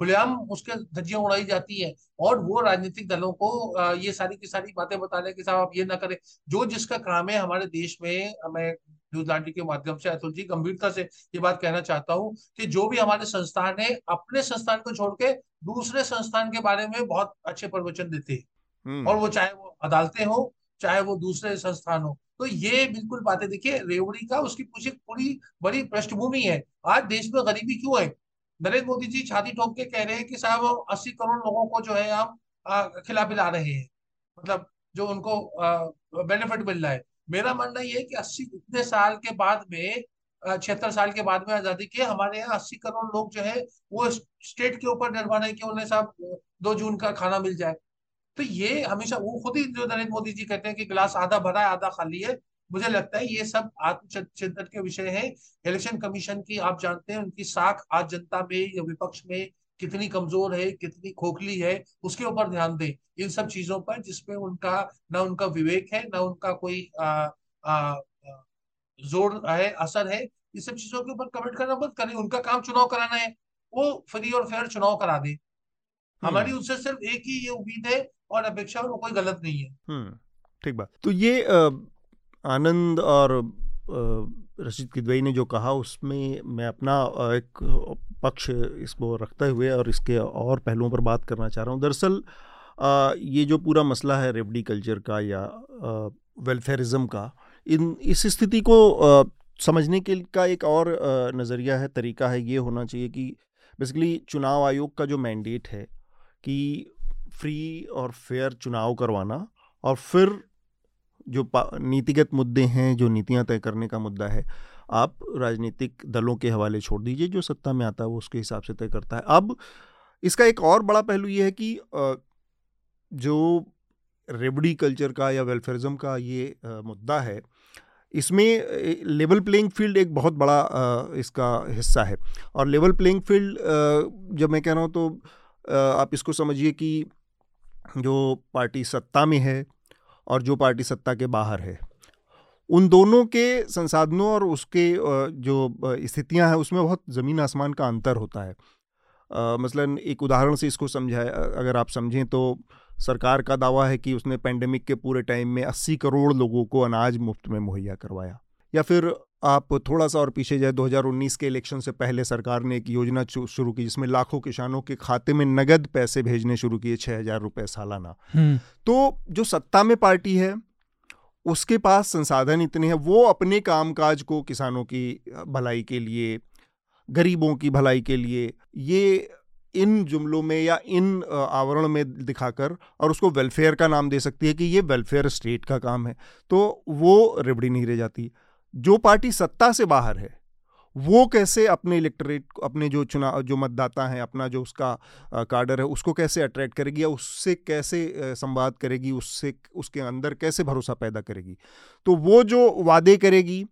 खुलेआम उसके धज्जियाँ उड़ाई जाती है और वो राजनीतिक दलों को ये सारी की सारी बातें बता रहे कि साहब आप ये ना करें। जो जिसका काम है हमारे देश में मैं न्यूज़ लांड्री के माध्यम से अतुल जी गंभीरता से ये बात कहना चाहता हूँ कि जो भी हमारे संस्थान है अपने संस्थान को छोड़ के दूसरे संस्थान के बारे में बहुत अच्छे प्रवचन देते हैं। हम्म। और वो चाहे वो अदालतें हो चाहे वो दूसरे संस्थान हो। तो ये बिल्कुल बातें देखिए, रेवड़ी का उसकी पूछे पूरी बड़ी पृष्ठभूमि है। आज देश में गरीबी क्यों है? नरेंद्र मोदी जी छाती ठोक के कह रहे हैं कि साहब अस्सी करोड़ लोगों को जो है हम खिला पिला रहे हैं। मतलब जो उनको बेनिफिट मिल रहा है। मेरा मानना ये है कि अस्सी इतने साल के बाद में छिहत्तर साल के बाद में आज़ादी के हमारे यहाँ अस्सी करोड़ लोग जो है, वो स्टेट के ऊपर निर्भर है कि उन्हें साहब दो जून का खाना मिल जाए। तो ये हमेशा वो खुद ही जो नरेंद्र मोदी जी कहते हैं कि गिलास आधा भरा है आधा खाली है। मुझे लगता है ये सब आत्मचिंतन के विषय है। इलेक्शन कमीशन की आप जानते हैं उनकी साख आज जनता में या विपक्ष में कितनी कमज़ोर है कितनी खोखली है उसके ऊपर ध्यान दें। इन सब चीज़ों पर जिसमें उनका ना उनका विवेक है ना उनका कोई आ, आ, ज़ोर है असर है ये सब चीज़ों के ऊपर कमेंट करना मत करें। उनका काम चुनाव कराना है। वो फ्री और फेयर चुनाव करा दे। हमारी हम्म। उनसे सिर्फ़ एक ही ये उम्मीद है और अपेक्षा और कोई गलत नहीं है। हम्म, ठीक बात। तो ये आनंद और रशीद किदवई ने जो कहा उसमें मैं अपना एक पक्ष इसको रखते हुए और इसके और पहलुओं पर बात करना चाह रहा हूँ। दरअसल ये जो पूरा मसला है रेवडी कल्चर का या वेलफेयरिज्म का इन इस स्थिति को आ, समझने के का एक और नज़रिया है तरीका है ये होना चाहिए कि बेसिकली चुनाव आयोग का जो मैंडेट है कि फ्री और फेयर चुनाव करवाना और फिर जो नीतिगत मुद्दे हैं, जो नीतियाँ तय करने का मुद्दा है, आप राजनीतिक दलों के हवाले छोड़ दीजिए, जो सत्ता में आता है वो उसके हिसाब से तय करता है। अब इसका एक और बड़ा पहलू ये है कि जो रेबड़ी कल्चर का या वेलफेयरिज्म का ये मुद्दा है, इसमें लेवल प्लेइंग फ़ील्ड एक बहुत बड़ा इसका हिस्सा है। और लेवल प्लेइंग फ़ील्ड जब मैं कह रहा हूँ तो आप इसको समझिए कि जो पार्टी सत्ता में है और जो पार्टी सत्ता के बाहर है। उन दोनों के संसाधनों और उसके जो स्थितियाँ हैं, उसमें बहुत ज़मीन आसमान का अंतर होता है। मसलन एक उदाहरण से इसको समझाए अगर आप समझें तो सरकार का दावा है कि उसने पेंडेमिक के पूरे टाइम में 80 करोड़ लोगों को अनाज मुफ़्त में मुहैया करवाया। या फिर आप थोड़ा सा और पीछे जाए 2019 के इलेक्शन से पहले सरकार ने एक योजना शुरू की जिसमें लाखों किसानों के खाते में नगद पैसे भेजने शुरू किए छः हज़ार रुपये सालाना। हम्म। तो जो सत्ता में पार्टी है उसके पास संसाधन इतने हैं वो अपने कामकाज को किसानों की भलाई के लिए गरीबों की भलाई के लिए ये इन जुमलों में या इन आवरण में दिखाकर और उसको वेलफेयर का नाम दे सकती है कि ये वेलफेयर स्टेट का काम है। तो वो रिबड़ी नहीं रह जाती। जो पार्टी सत्ता से बाहर है, वो कैसे अपने इलेक्टोरेट अपने जो चुनाव, जो मतदाता हैं, अपना जो उसका कार्डर है, उसको कैसे अट्रैक्ट करेगी या उससे कैसे संवाद करेगी, उससे, उसके अंदर कैसे भरोसा पैदा करेगी? तो वो जो वादे करेगी,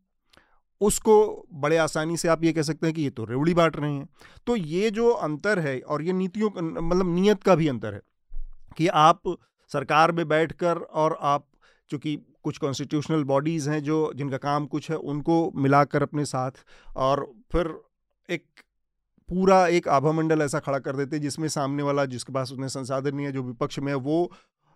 उसको बड़े आसानी से आप ये कह सकते हैं कि ये तो रेवड़ी बांट रहे हैं। तो ये जो अंतर है और ये नीतियों मतलब नीयत का भी अंतर है कि आप सरकार में बैठकर और आप चूँकि कुछ कॉन्स्टिट्यूशनल बॉडीज़ हैं जो, जिनका काम कुछ है, उनको मिलाकर अपने साथ और फिर एक पूरा एक आभा मंडल ऐसा खड़ा कर देते जिसमें सामने वाला जिसके पास उतने संसाधन नहीं है, जो विपक्ष में है, वो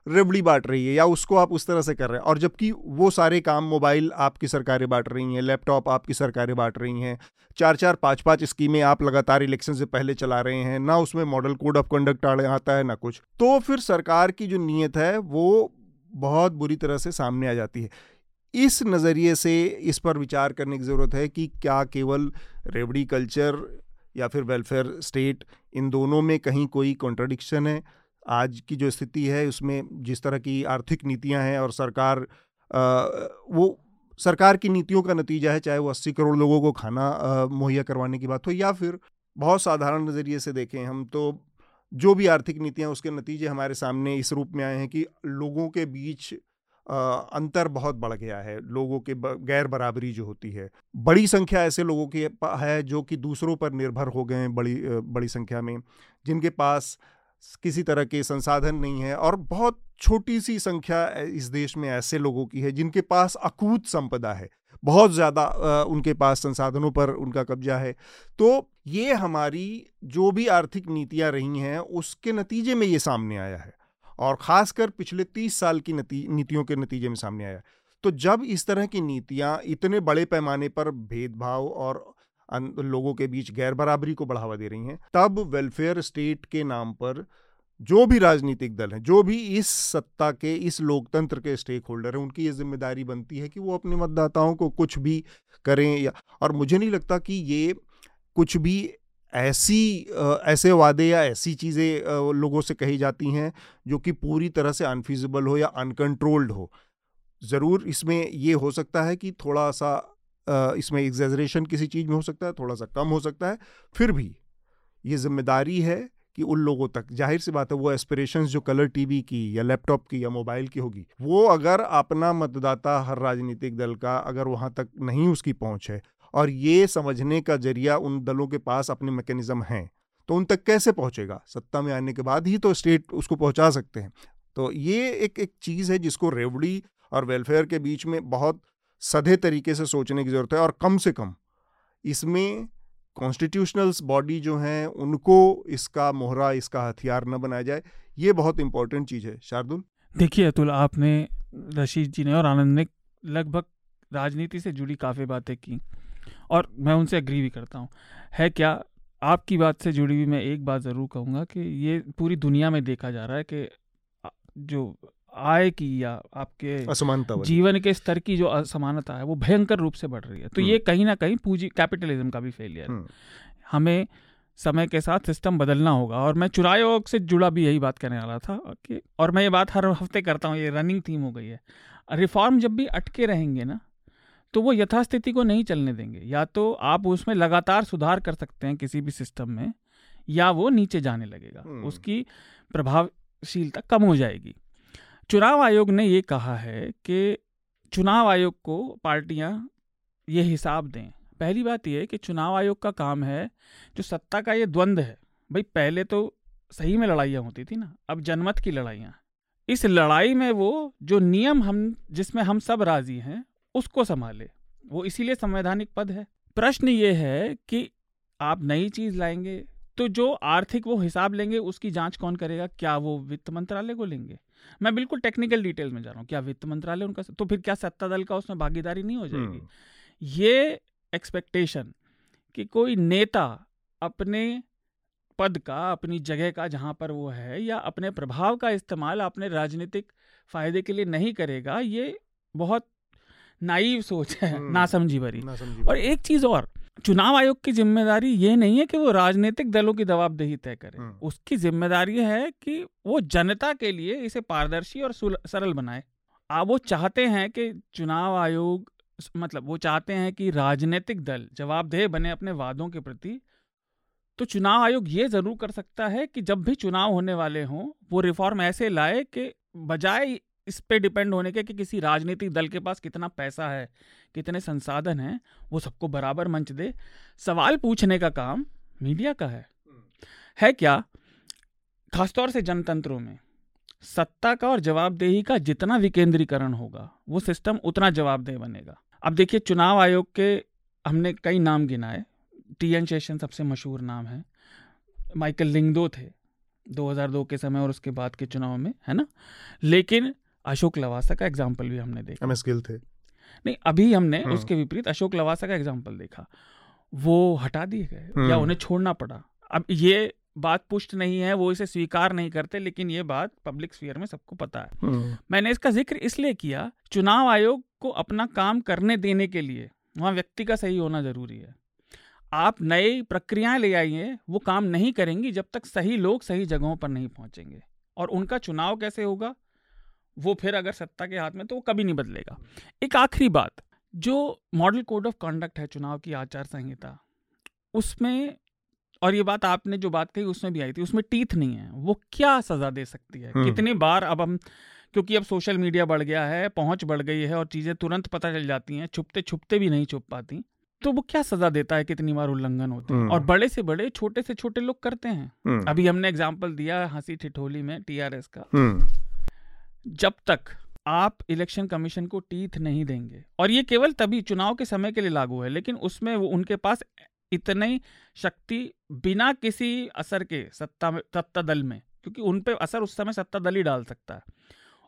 रेबड़ी बांट रही है या उसको आप उस तरह से कर रहे हैं। और जबकि वो सारे काम मोबाइल आपकी सरकारें बांट रही हैं, लैपटॉप आपकी सरकारें बांट रही हैं चार चार पाँच पाँच स्कीमें आप लगातार इलेक्शन से पहले चला रहे हैं, ना उसमें मॉडल कोड ऑफ़ कंडक्ट आता है, ना कुछ। तो फिर सरकार की जो नीयत है, वो बहुत बुरी तरह से सामने आ जाती है। इस नज़रिए से इस पर विचार करने की ज़रूरत है कि क्या केवल रेवड़ी कल्चर या फिर वेलफेयर स्टेट इन दोनों में कहीं कोई कॉन्ट्रडिक्शन है? आज की जो स्थिति है उसमें जिस तरह की आर्थिक नीतियाँ हैं और सरकार आ, वो सरकार की नीतियों का नतीजा है चाहे वो अस्सी करोड़ लोगों को खाना मुहैया करवाने की बात हो या फिर बहुत साधारण नज़रिए से देखें हम तो जो भी आर्थिक नीतियाँ उसके नतीजे हमारे सामने इस रूप में आए हैं कि लोगों के बीच अंतर बहुत बढ़ गया है। लोगों के गैर बराबरी जो होती है। बड़ी संख्या ऐसे लोगों की है जो कि दूसरों पर निर्भर हो गए हैं बड़ी बड़ी संख्या में, जिनके पास किसी तरह के संसाधन नहीं है और बहुत छोटी सी संख्या इस देश में ऐसे लोगों की है जिनके पास अकूत संपदा है। बहुत ज़्यादा उनके पास संसाधनों पर उनका कब्जा है। तो ये हमारी जो भी आर्थिक नीतियाँ रही हैं, उसके नतीजे में ये सामने आया है और ख़ासकर पिछले तीस साल की नीतियों के नतीजे में सामने आया। तो जब इस तरह की नीतियाँ इतने बड़े पैमाने पर भेदभाव और लोगों के बीच गैर बराबरी को बढ़ावा दे रही हैं, तब वेलफेयर स्टेट के नाम पर जो भी राजनीतिक दल हैं, जो भी इस सत्ता के, इस लोकतंत्र के स्टेक होल्डर हैं, उनकी ये ज़िम्मेदारी बनती है कि वो अपने मतदाताओं को कुछ भी करें या, और मुझे नहीं लगता कि ये कुछ भी ऐसी ऐसे वादे या ऐसी चीज़ें लोगों से कही जाती हैं जो कि पूरी तरह से अनफिजिबल हो या अनकंट्रोल्ड हो। ज़रूर इसमें ये हो सकता है कि थोड़ा सा इसमें एग्जेजरेशन किसी चीज़ में हो सकता है थोड़ा सा कम हो सकता है, फिर भी ये ज़िम्मेदारी है कि उन लोगों तक। ज़ाहिर सी बात है, वो एस्पिरेशंस जो कलर टीवी की या लैपटॉप की या मोबाइल की होगी, वो अगर अपना मतदाता हर राजनीतिक दल का अगर वहाँ तक नहीं उसकी पहुँच है और ये समझने का ज़रिया उन दलों के पास अपने मैकेनिज्म हैं तो उन तक कैसे पहुँचेगा? सत्ता में आने के बाद ही तो स्टेट उसको पहुँचा सकते हैं। तो ये एक एक चीज़ है जिसको रेवड़ी और वेलफेयर के बीच में बहुत सधे तरीके से सोचने की ज़रूरत है और कम से कम इसमें कॉन्स्टिट्यूशनल्स बॉडी जो हैं, उनको इसका मोहरा, इसका हथियार न बनाया जाए, ये बहुत इंपॉर्टेंट चीज़ है। शार्दुल? देखिए अतुल, आपने, रशीद जी ने और आनंद ने लगभग राजनीति से जुड़ी काफ़ी बातें की और मैं उनसे अग्री भी करता हूँ। है क्या आपकी बात से जुड़ी हुई मैं एक बात ज़रूर कहूँगा कि ये पूरी दुनिया में देखा जा रहा है कि जो आय की या आपके असमानता जीवन के स्तर की जो असमानता है वो भयंकर रूप से बढ़ रही है। तो ये हम्म। कहीं ना कहीं पूंजी कैपिटलिज्म का भी फेलियर है। हम्म। हमें समय के साथ सिस्टम बदलना होगा और मैं चुनाव आयोग से जुड़ा भी यही बात करने वाला था कि और मैं ये बात हर हफ़्ते करता हूँ ये रनिंग थीम हो गई है। रिफॉर्म जब भी अटके रहेंगे ना तो वो यथास्थिति को नहीं चलने देंगे। या तो आप उसमें लगातार सुधार कर सकते हैं किसी भी सिस्टम में या वो नीचे जाने लगेगा। हम्म। उसकी प्रभावशीलता कम हो जाएगी। चुनाव आयोग ने ये कहा है कि चुनाव आयोग को पार्टियाँ ये हिसाब दें। पहली बात यह है कि चुनाव आयोग का काम है जो सत्ता का ये द्वंद्व है। भाई, पहले तो सही में लड़ाइयाँ होती थी ना, अब जनमत की लड़ाइयाँ। इस लड़ाई में वो जो नियम हम, जिसमें हम सब राज़ी हैं, उसको संभाले। वो इसीलिए संवैधानिक पद है। प्रश्न ये है कि आप नई चीज़ लाएँगे तो जो आर्थिक वो हिसाब लेंगे, उसकी जाँच कौन करेगा? क्या वो वित्त मंत्रालय को लेंगे? मैं बिल्कुल टेक्निकल डिटेल में जा रहा हूँ। क्या वित्त मंत्रालय उनका तो फिर क्या सत्ता दल का उसमें भागीदारी नहीं हो जाएगी? ये एक्सपेक्टेशन कि कोई नेता अपने पद का अपनी जगह का जहाँ पर वो है या अपने प्रभाव का इस्तेमाल अपने राजनीतिक फ़ायदे के लिए नहीं करेगा ये बहुत नाइव सोच है ना समझी भरी। और एक चीज़ और चुनाव आयोग की ज़िम्मेदारी ये नहीं है कि वो राजनीतिक दलों की जवाबदेही तय करे। हम्म। उसकी ज़िम्मेदारी है कि वो जनता के लिए इसे पारदर्शी और सरल बनाए। आ वो चाहते हैं कि चुनाव आयोग मतलब वो चाहते हैं कि राजनीतिक दल जवाबदेह बने अपने वादों के प्रति। तो चुनाव आयोग ये ज़रूर कर सकता है कि जब भी चुनाव होने वाले हों वो रिफॉर्म ऐसे लाए कि बजाय इस पे डिपेंड होने के कि किसी राजनीतिक दल के पास कितना पैसा है। कितने संसाधन हैं वो सबको बराबर मंच दे। सवाल पूछने का काम मीडिया का है। है क्या? खासतौर से जनतंत्रों में। सत्ता का और जवाबदेही का जितना विकेंद्रीकरण होगा वो सिस्टम उतना जवाबदेह बनेगा। अब देखिए चुनाव आयोग के हमने कई नाम गिनाए। टी एन शेषन सबसे मशहूर नाम है। माइकल लिंगदो थे 2002 के समय और उसके बाद के चुनाव में है ना? लेकिन अशोक लवासा का एग्ज़ाम्पल भी हमने देखा। एमएस गिल थे। नहीं अभी हमने हाँ। उसके विपरीत अशोक लवासा का एग्ज़ाम्पल देखा। वो हटा दिए गए या उन्हें छोड़ना पड़ा। अब ये बात पुष्ट नहीं है वो इसे स्वीकार नहीं करते लेकिन ये बात पब्लिक स्फीयर में सबको पता है। मैंने इसका ज़िक्र इसलिए किया चुनाव आयोग को अपना काम करने देने के लिए वहाँ व्यक्ति का सही होना ज़रूरी है। आप नई प्रक्रियाएँ ले आइए वो काम नहीं करेंगी जब तक सही लोग सही जगहों पर नहीं पहुँचेंगे। और उनका चुनाव कैसे होगा? वो फिर अगर सत्ता के हाथ में तो वो कभी नहीं बदलेगा। एक आखिरी बात जो मॉडल कोड ऑफ़ कंडक्ट है चुनाव की आचार संहिता उसमें और ये बात आपने जो बात कही उसमें भी आई थी उसमें टीथ नहीं है। वो क्या सजा दे सकती है? हम्म। कितनी बार अब हम क्योंकि अब सोशल मीडिया बढ़ गया है पहुँच बढ़ गई है और चीज़ें तुरंत पता चल जाती हैं छुपते छुपते भी नहीं छुप पाती तो वो क्या सजा देता है कितनी बार उल्लंघन होते हैं? और हम्म। बड़े से बड़े छोटे से छोटे लोग करते हैं। हम्म। अभी हमने एग्ज़ाम्पल दिया हँसी ठिठोली में टीआरएस का। जब तक आप इलेक्शन कमीशन को टीथ नहीं देंगे। और ये केवल तभी चुनाव के समय के लिए लागू है लेकिन उसमें वो उनके पास इतनी शक्ति बिना किसी असर के सत्ता में सत्ता दल में क्योंकि उन पे असर उस समय सत्ता दल ही डाल सकता है।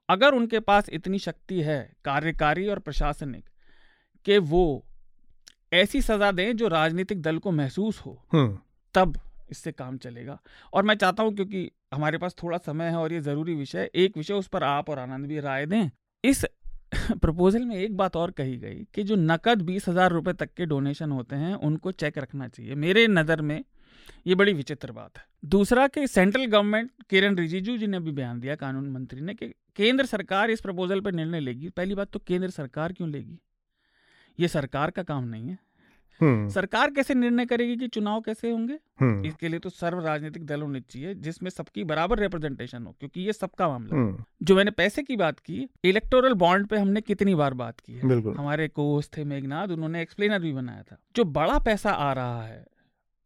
अगर उनके पास इतनी शक्ति है कार्यकारी और प्रशासनिक कि वो ऐसी सजा दें जो राजनीतिक दल को महसूस हो हम्म। तब इससे काम चलेगा। और मैं चाहता हूँ क्योंकि हमारे पास थोड़ा समय है और ये ज़रूरी विषय एक विषय उस पर आप और आनंद भी राय दें। इस *laughs* प्रपोजल में एक बात और कही गई कि जो नकद बीस हज़ार रुपए तक के डोनेशन होते हैं, उनको चेक रखना चाहिए। मेरे नज़र में ये बड़ी विचित्र बात है। दूसरा कि सेंट्रल गवर्नमेंट किरण रिजिजू जी ने भी बयान दिया, कानून मंत्री ने, कि केंद्र सरकार इस प्रपोजल पर निर्णय लेगी। पहली बात तो केंद्र सरकार क्यों लेगी? ये सरकार का काम नहीं है। सरकार कैसे निर्णय करेगी कि चुनाव कैसे होंगे? हम्म। इसके लिए तो सर्व राजनीतिक दल होने चाहिए जिसमें सबकी बराबर रिप्रेजेंटेशन हो क्योंकि ये सबका मामला है। हम्म। जो मैंने पैसे की बात की इलेक्टोरल बॉन्ड पे हमने कितनी बार बात की है। हमारे कोच थे मेघनाथ उन्होंने एक्सप्लेनर भी बनाया था। जो बड़ा पैसा आ रहा है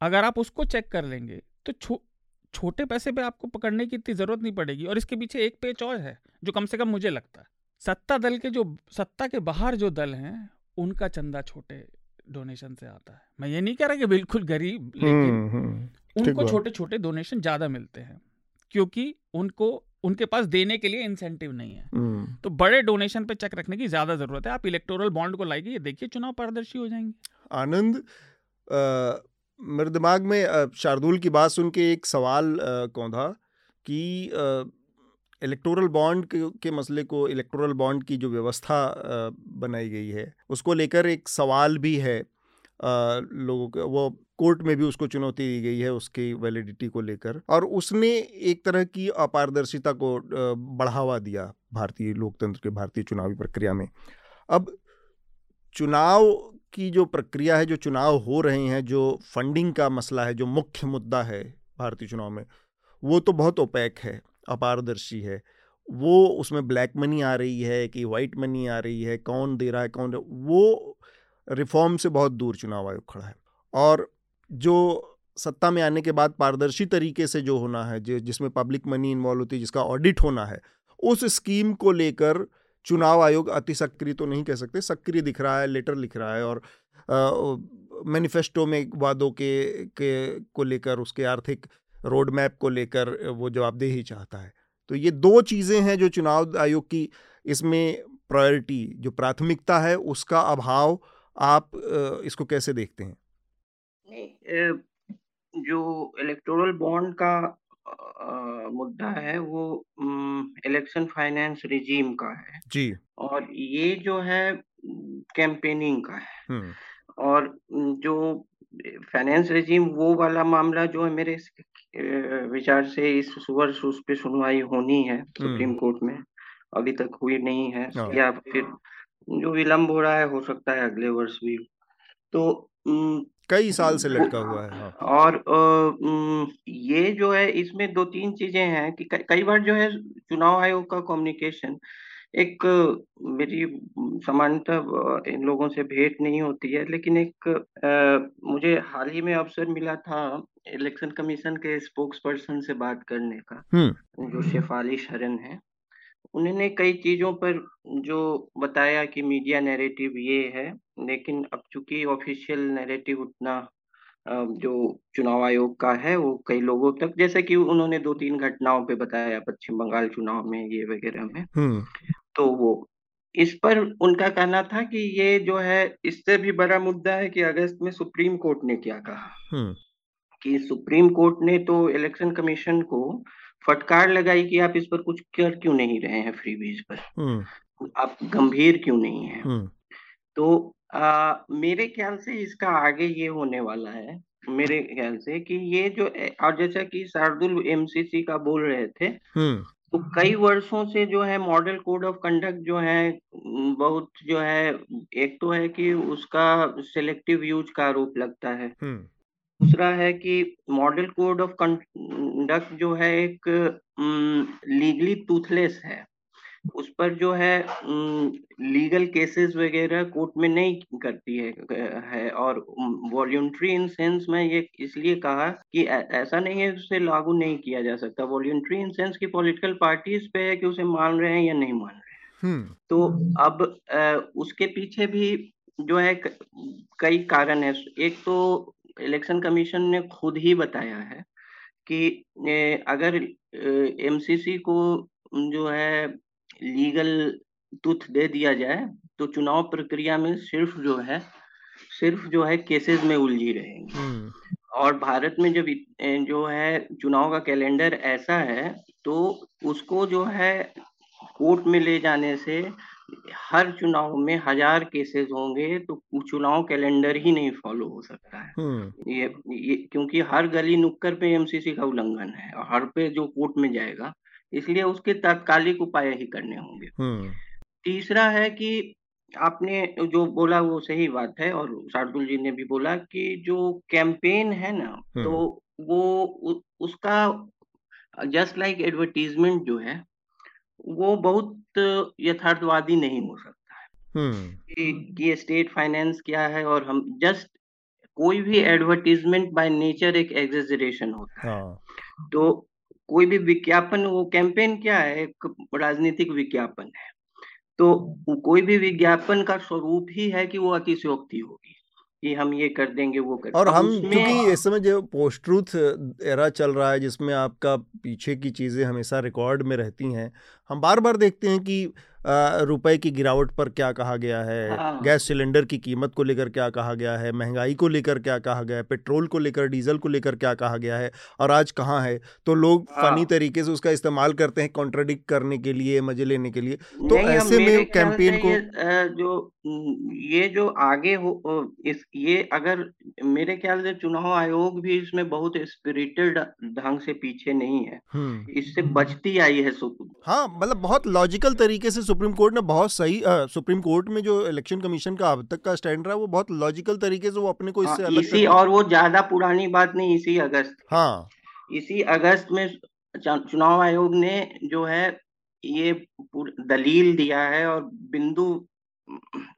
अगर आप उसको चेक कर लेंगे तो छो, छोटे पैसे पे आपको पकड़ने की इतनी ज़रूरत नहीं पड़ेगी और इसके पीछे एक पेच और है जो कम से कम मुझे लगता है। सत्ता दल के जो सत्ता के बाहर जो दल हैं उनका चंदा छोटे डोनेशन से आता है। मैं ये नहीं कह रहा कि बिल्कुल गरीब लेकिन हम्म, हम्म, उनको छोटे छोटे डोनेशन ज़्यादा मिलते हैं क्योंकि उनको उनके पास देने के लिए इंसेंटिव नहीं है। हम्म। तो बड़े डोनेशन पे चेक रखने की ज़्यादा ज़रूरत है। आप इलेक्टोरल बॉन्ड को लाइए देखिए चुनाव पारदर्शी हो जाएँगे। आनंद मेरे दिमाग में शार्दुल की बात सुन के एक सवाल कौंधा कि इलेक्टोरल बॉन्ड के, मसले को इलेक्टोरल बॉन्ड की जो व्यवस्था बनाई गई है उसको लेकर एक सवाल भी है लोगों के वो कोर्ट में भी उसको चुनौती दी गई है उसकी वैलिडिटी को लेकर और उसने एक तरह की अपारदर्शिता को बढ़ावा दिया भारतीय लोकतंत्र के भारतीय चुनावी प्रक्रिया में। अब चुनाव की जो प्रक्रिया है जो चुनाव हो रहे हैं जो फंडिंग का मसला है जो मुख्य मुद्दा है भारतीय चुनाव में वो तो बहुत ओपैक है। अपारदर्शी है। वो उसमें ब्लैक मनी आ रही है कि वाइट मनी आ रही है कौन दे रहा है कौन वो रिफॉर्म से बहुत दूर चुनाव आयोग खड़ा है। और जो सत्ता में आने के बाद पारदर्शी तरीके से जो होना है जो जिसमें पब्लिक मनी इन्वॉल्व होती है जिसका ऑडिट होना है उस स्कीम को लेकर चुनाव आयोग अति सक्रिय तो नहीं कह सकते सक्रिय दिख रहा है लेटर लिख रहा है और मैनिफेस्टो में वादों के, के को लेकर उसके आर्थिक रोड मैप को लेकर वो जवाबदेही चाहता है। तो ये दो चीज़ें हैं जो चुनाव आयोग की इसमें प्रायोरिटी जो प्राथमिकता है उसका अभाव आप इसको कैसे देखते हैं? नहीं जो इलेक्टोरल बॉन्ड का मुद्दा है वो इलेक्शन फाइनेंस रिजीम का है। जी। और ये जो है कैंपेनिंग का है। और जो फाइनेंस रिजीम वो वाला मामला जो है मेरे विचार से इस वर्ष उस पे सुनवाई होनी है सुप्रीम कोर्ट में अभी तक हुई नहीं है हाँ। या फिर जो विलंब हो रहा है हो सकता है अगले वर्ष भी तो कई साल से लटका हुआ है हाँ। और ये जो है इसमें दो तीन चीज़ें हैं कि कई बार जो है चुनाव आयोग का कम्युनिकेशन एक मेरी सामान्यतः इन लोगों से भेंट नहीं होती है लेकिन एक आ, मुझे हाल ही में अवसर मिला था इलेक्शन कमीशन के स्पोक्स पर्सन से बात करने का। जो शेफाली शरण है उन्होंने कई चीज़ों पर जो बताया कि मीडिया नैरेटिव ये है लेकिन अब चूँकि ऑफिशियल नैरेटिव उतना जो चुनाव आयोग का है वो कई लोगों तक जैसे कि उन्होंने दो तीन घटनाओं पे बताया पश्चिम बंगाल चुनाव में ये वगैरह में। तो वो इस पर उनका कहना था कि ये जो है इससे भी बड़ा मुद्दा है कि अगस्त में सुप्रीम कोर्ट ने क्या कहा हम्म। कि सुप्रीम कोर्ट ने तो इलेक्शन कमीशन को फटकार लगाई कि आप इस पर कुछ कर क्यों नहीं रहे हैं फ्री बीज पर हम्म। आप गंभीर क्यों नहीं है तो आ, मेरे ख्याल से इसका आगे ये होने वाला है मेरे ख्याल से कि ये जो और जैसा कि शार्दुल एमसीसी का बोल रहे थे हम्म। तो कई वर्षों से जो है मॉडल कोड ऑफ़ कंडक्ट जो है बहुत जो है एक तो है कि उसका सिलेक्टिव यूज़ का आरोप लगता है। दूसरा है कि मॉडल कोड ऑफ़ कंडक्ट जो है एक लीगली टूथलेस है उस पर जो है लीगल केसेस वगैरह कोर्ट में नहीं करती है है और वॉल्यूंट्री इन सेंस में ये इसलिए कहा कि ऐसा नहीं है उसे लागू नहीं किया जा सकता। वॉल्यूंट्री इन सेंस की पॉलिटिकल पार्टीज़ पे है कि उसे मान रहे हैं या नहीं मान रहे हैं। तो अब आ, उसके पीछे भी जो है कई कारण है। एक तो इलेक्शन कमीशन ने खुद ही बताया है कि अगर एमसीसी को जो है लीगल टूथ दे दिया जाए तो चुनाव प्रक्रिया में सिर्फ़ जो है सिर्फ़ जो है केसेस में उलझी रहेंगी हम्म। और भारत में जब जो है चुनाव का कैलेंडर ऐसा है तो उसको जो है कोर्ट में ले जाने से हर चुनाव में हज़ार केसेस होंगे तो चुनाव कैलेंडर ही नहीं फॉलो हो सकता है हम्म। ये, ये क्योंकि हर गली नुक्कर पे एमसीसी का उल्लंघन है और हर पे जो कोर्ट में जाएगा इसलिए उसके तात्कालिक उपाय ही करने होंगे हम्म। तीसरा है कि आपने जो बोला वो सही बात है और शार्दुल जी ने भी बोला कि जो कैंपेन है ना तो हम्म। वो उ, उसका जस्ट लाइक एडवर्टीजमेंट जो है वो बहुत यथार्थवादी नहीं हो सकता है हम्म। कि, कि स्टेट फाइनेंस क्या है और हम जस्ट कोई भी एडवर्टीजमेंट बाय नेचर एक एग्जेजरेशन होता है हाँ। तो कोई भी विज्ञापन वो कैंपेन क्या है? एक राजनीतिक विज्ञापन है। तो कोई भी विज्ञापन का स्वरूप ही है कि वो अतिशयोक्ति होगी कि हम ये कर देंगे वो कर और हम क्योंकि इस समय जो पोस्ट ट्रूथ एरा चल रहा है जिसमें आपका पीछे की चीज़ें हमेशा रिकॉर्ड में रहती हैं हम बार बार देखते हैं कि रुपए की गिरावट पर क्या कहा गया है? हाँ। गैस सिलेंडर की कीमत को लेकर क्या कहा गया है? महँगाई को लेकर क्या कहा गया है? पेट्रोल को लेकर डीजल को लेकर क्या कहा गया है? और आज कहाँ है? तो लोग हाँ। फनी तरीके से उसका इस्तेमाल करते हैं कॉन्ट्राडिक्ट करने के लिए मज़े लेने के लिए। तो ऐसे में कैंपेन को जो ये जो आगे हो इस ये अगर मेरे ख्याल से चुनाव आयोग भी इसमें बहुत स्पिरिटेड ढंग से पीछे नहीं है। हम्म। इससे बचती आई है हाँ मतलब बहुत लॉजिकल तरीके से सुप्रीम कोर्ट ने बहुत सही आ, सुप्रीम कोर्ट में जो इलेक्शन कमीशन का अब तक का स्टैंड रहा है वो बहुत लॉजिकल तरीके से वो अपने को इससे हाँ, अलग इसी और वो ज़्यादा पुरानी बात नहीं इसी अगस्त। हाँ। इसी अगस्त में चुनाव आयोग ने जो है ये दलील दिया है और बिंदु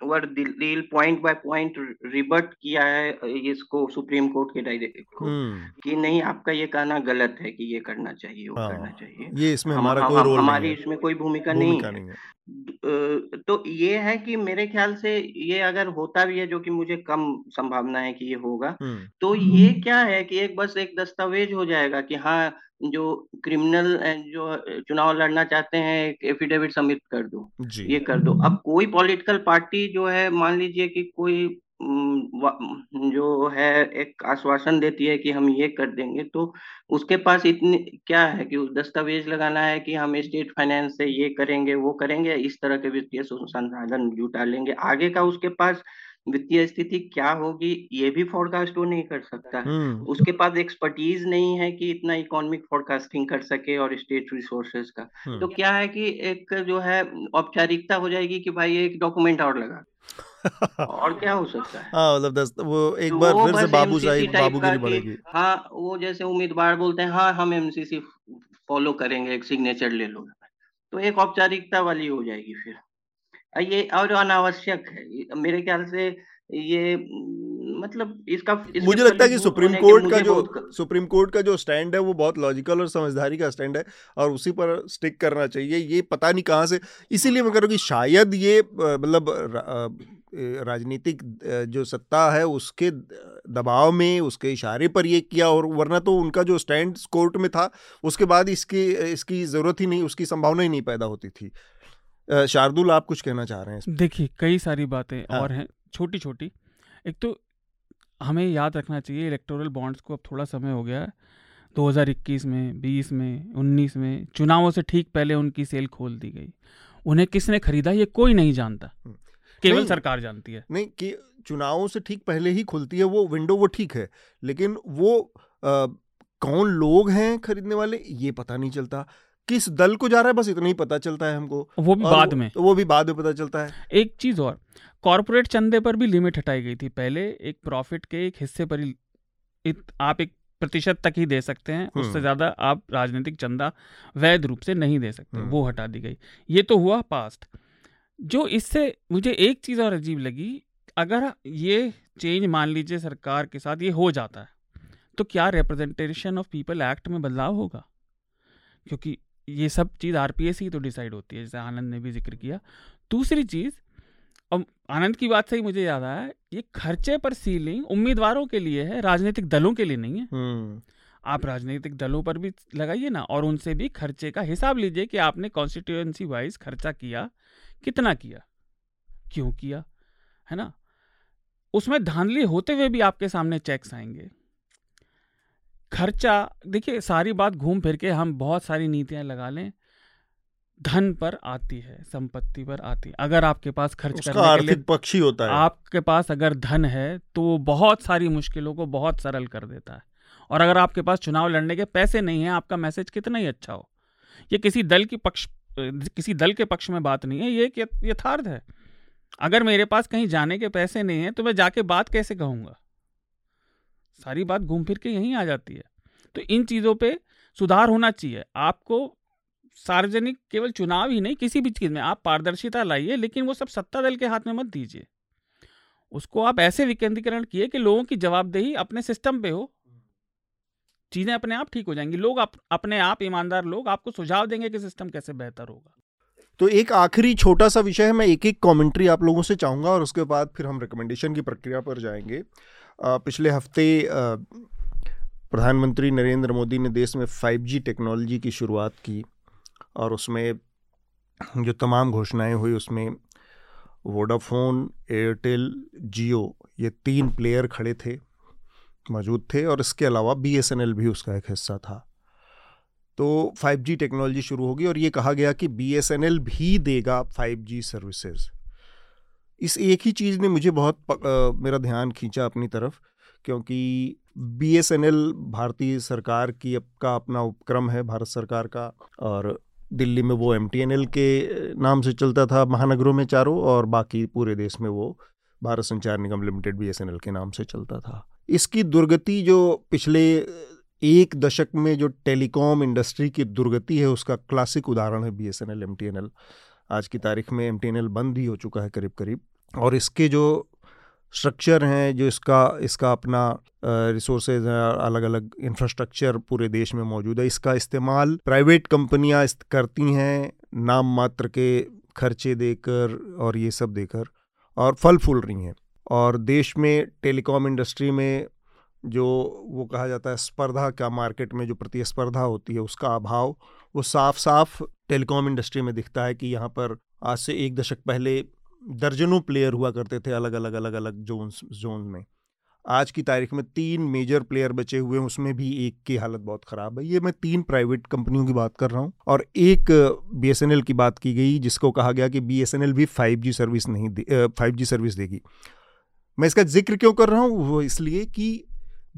वर दलील पॉइंट बाय पॉइंट रिबर्ट किया है इसको सुप्रीम कोर्ट के डायरेक्ट को हम्म। कि नहीं आपका ये कहना गलत है कि ये करना चाहिए वो हाँ, करना चाहिए। ये इसमें हमारा हम, कोई रोल हमारी नहीं इसमें कोई भूमिका नहीं, नहीं है। तो ये है कि मेरे ख्याल से ये अगर होता भी है जो कि मुझे कम संभावना है कि ये होगा हम्म। तो ये क्या है कि एक बस एक दस्तावेज़ हो जाएगा कि हाँ जो क्रिमिनल जो चुनाव लड़ना चाहते हैं एक एफिडेविट सबमिट कर दो ये कर दो। अब कोई पॉलिटिकल पार्टी जो है मान लीजिए कि कोई जो है एक आश्वासन देती है कि हम ये कर देंगे तो उसके पास इतनी क्या है कि दस्तावेज़ लगाना है कि हम स्टेट फाइनेंस से ये करेंगे वो करेंगे इस तरह के वित्तीय संसाधन जुटा लेंगे। आगे का उसके पास वित्तीय स्थिति क्या होगी ये भी फोरकास्ट वो नहीं कर सकता। हम्म। उसके पास एक्सपर्टीज नहीं है कि इतना इकोनॉमिक फोरकास्टिंग कर सके और स्टेट रिसोर्सेज का। हम्म। तो क्या है कि एक जो है औपचारिकता हो जाएगी कि भाई एक डॉक्यूमेंट और लगा। और क्या हो सकता है? हाँ मतलब वो एक तो बार फिर से बाबू बाबूगिरी बढ़ेगी हाँ वो जैसे उम्मीदवार बोलते हैं हाँ हम एमसीसी फॉलो करेंगे एक सिग्नेचर ले लो। तो एक औपचारिकता वाली हो जाएगी फिर। ये और अनावश्यक है। मेरे ख्याल से ये मतलब इसका मुझे लगता है कि सुप्रीम कोर्ट का जो सुप्रीम कोर्ट का जो स्टैंड है वो बहुत लॉजिकल और समझदारी का स्टैंड है और उसी पर स्टिक करना चाहिए। ये पता नहीं कहाँ से इसीलिए मैं कह रहा हूँ कि शायद ये मतलब राजनीतिक जो सत्ता है उसके दबाव में उसके इशारे पर ये किया और वरना तो उनका जो स्टैंड कोर्ट में था उसके बाद इसकी इसकी ज़रूरत ही नहीं उसकी संभावना ही नहीं पैदा होती थी। शार्दुल आप कुछ कहना चाह रहे हैं देखिए कई सारी बातें हाँ। और हैं छोटी छोटी एक तो हमें याद रखना चाहिए इलेक्टोरल बॉन्ड्स को अब थोड़ा समय हो गया है। 2021 में 20 में 19 में चुनावों से ठीक पहले उनकी सेल खोल दी गई। उन्हें किसने खरीदा ये कोई नहीं जानता। हम्म। केवल सरकार जानती है। नहीं कि चुनावों से ठीक पहले ही खुलती है वो विंडो वो ठीक है लेकिन वो आ, कौन लोग हैं खरीदने वाले ये पता नहीं चलता। किस दल को जा रहा है बस इतना ही पता चलता है हमको। वो भी बाद में। वो भी बाद में पता चलता है। एक चीज़ और कॉरपोरेट चंदे पर भी लिमिट हटाई गई थी। पहले एक प्रॉफिट के एक हिस्से पर ही आप एक प्रतिशत तक ही दे सकते हैं उससे हम्म। ज़्यादा आप राजनीतिक चंदा वैध रूप से नहीं दे सकते। हम्म। वो हटा दी गई। ये तो हुआ पास्ट जो इससे मुझे एक चीज़ और अजीब लगी अगर ये चेंज मान लीजिए सरकार के साथ ये हो जाता है तो क्या रिप्रेजेंटेशन ऑफ़ पीपल एक्ट में बदलाव होगा? क्योंकि ये सब चीज़ आरपीएस ही तो डिसाइड होती है जैसे आनंद ने भी ज़िक्र किया। दूसरी चीज़ अब आनंद की बात से ही मुझे याद आया ये खर्चे पर सीलिंग उम्मीदवारों के लिए है राजनीतिक दलों के लिए नहीं है। हम्म। आप राजनीतिक दलों पर भी लगाइए ना और उनसे भी खर्चे का हिसाब लीजिए कि आपने कॉन्स्टिट्यूएंसी वाइज खर्चा किया कितना किया क्यों किया है ना? उसमें धांधली होते हुए भी आपके सामने चेक्स आएँगे। खर्चा देखिए सारी बात घूम फिर के हम बहुत सारी नीतियाँ लगा लें धन पर आती है संपत्ति पर आती है। अगर आपके पास खर्च करने आर्थिक के लिए पक्ष ही होता है। आपके पास अगर धन है तो वो बहुत सारी मुश्किलों को बहुत सरल कर देता है। और अगर आपके पास चुनाव लड़ने के पैसे नहीं है आपका मैसेज कितना ही अच्छा हो। ये किसी दल की पक्ष किसी दल के पक्ष में बात नहीं है ये एक यथार्थ है। अगर मेरे पास कहीं जाने के पैसे नहीं है तो मैं जाके बात कैसे कहूँगा? सारी बात घूम फिर के यहीं आ जाती है। तो इन चीज़ों पे सुधार होना चाहिए। आपको सार्वजनिक केवल चुनाव ही नहीं किसी भी चीज़ में आप पारदर्शिता लाइए लेकिन वो सब सत्ता दल के हाथ में मत दीजिए। उसको आप ऐसे विकेंद्रीकरण किए कि लोगों की जवाबदेही अपने सिस्टम पे हो। चीज़ें अपने आप ठीक हो जाएँगी। लोग अप, अपने आप ईमानदार लोग आपको सुझाव देंगे कि सिस्टम कैसे बेहतर होगा। तो एक आखिरी छोटा सा विषय है मैं एक एक कमेंट्री आप लोगों से चाहूँगा और उसके बाद फिर हम रिकमेंडेशन की प्रक्रिया पर जाएँगे। पिछले हफ़्ते प्रधानमंत्री नरेंद्र मोदी ने देश में 5G टेक्नोलॉजी की शुरुआत की और उसमें जो तमाम घोषणाएँ हुई उसमें वोडाफोन, एयरटेल, जियो ये तीन प्लेयर खड़े थे, मौजूद थे और इसके अलावा बीएसएनएल भी उसका एक हिस्सा था। तो 5G टेक्नोलॉजी शुरू होगी और ये कहा गया कि बीएसएनएल भी देगा 5G सर्विसेज़ इस एक ही चीज़ ने मुझे बहुत पक, आ, मेरा ध्यान खींचा अपनी तरफ़ क्योंकि बी एस एन एल भारतीय सरकार की अप, का अपना उपक्रम है भारत सरकार का और दिल्ली में वो एम टी एन एल के नाम से चलता था महानगरों में चारों और बाकी पूरे देश में वो Bharat Sanchar Nigam limited B S N L के नाम से चलता था। इसकी दुर्गति जो पिछले एक दशक में जो टेलीकॉम इंडस्ट्री की दुर्गति है उसका क्लासिक उदाहरण है B S N L M T N L आज की तारीख में एम टी एन एल बंद ही हो चुका है करीब करीब और इसके जो स्ट्रक्चर हैं, जो इसका इसका अपना रिसोर्सेज है अलग अलग इंफ्रास्ट्रक्चर पूरे देश में मौजूद है, इसका इस्तेमाल प्राइवेट कंपनियाँ करती हैं, नाम मात्र के खर्चे देकर और ये सब देकर, और फल फूल रही हैं। और देश में टेलीकॉम इंडस्ट्री में जो वो कहा जाता है, स्पर्धा क्या मार्केट में जो प्रतिस्पर्धा होती है, उसका अभाव वो साफ़ साफ़ टेलीकॉम इंडस्ट्री में दिखता है कि यहाँ पर आज से एक दशक पहले दर्जनों प्लेयर हुआ करते थे अलग अलग अलग अलग जोन जोन में। आज की तारीख में तीन मेजर प्लेयर बचे हुए हैं, उसमें भी एक की हालत बहुत ख़राब है। ये मैं तीन प्राइवेट कंपनियों की बात कर रहा हूँ और एक बीएसएनएल की बात की गई, जिसको कहा गया कि बीएसएनएल भी फाइव सर्विस नहीं फाइव सर्विस देगी। मैं इसका ज़िक्र क्यों कर रहा हूँ? वो इसलिए कि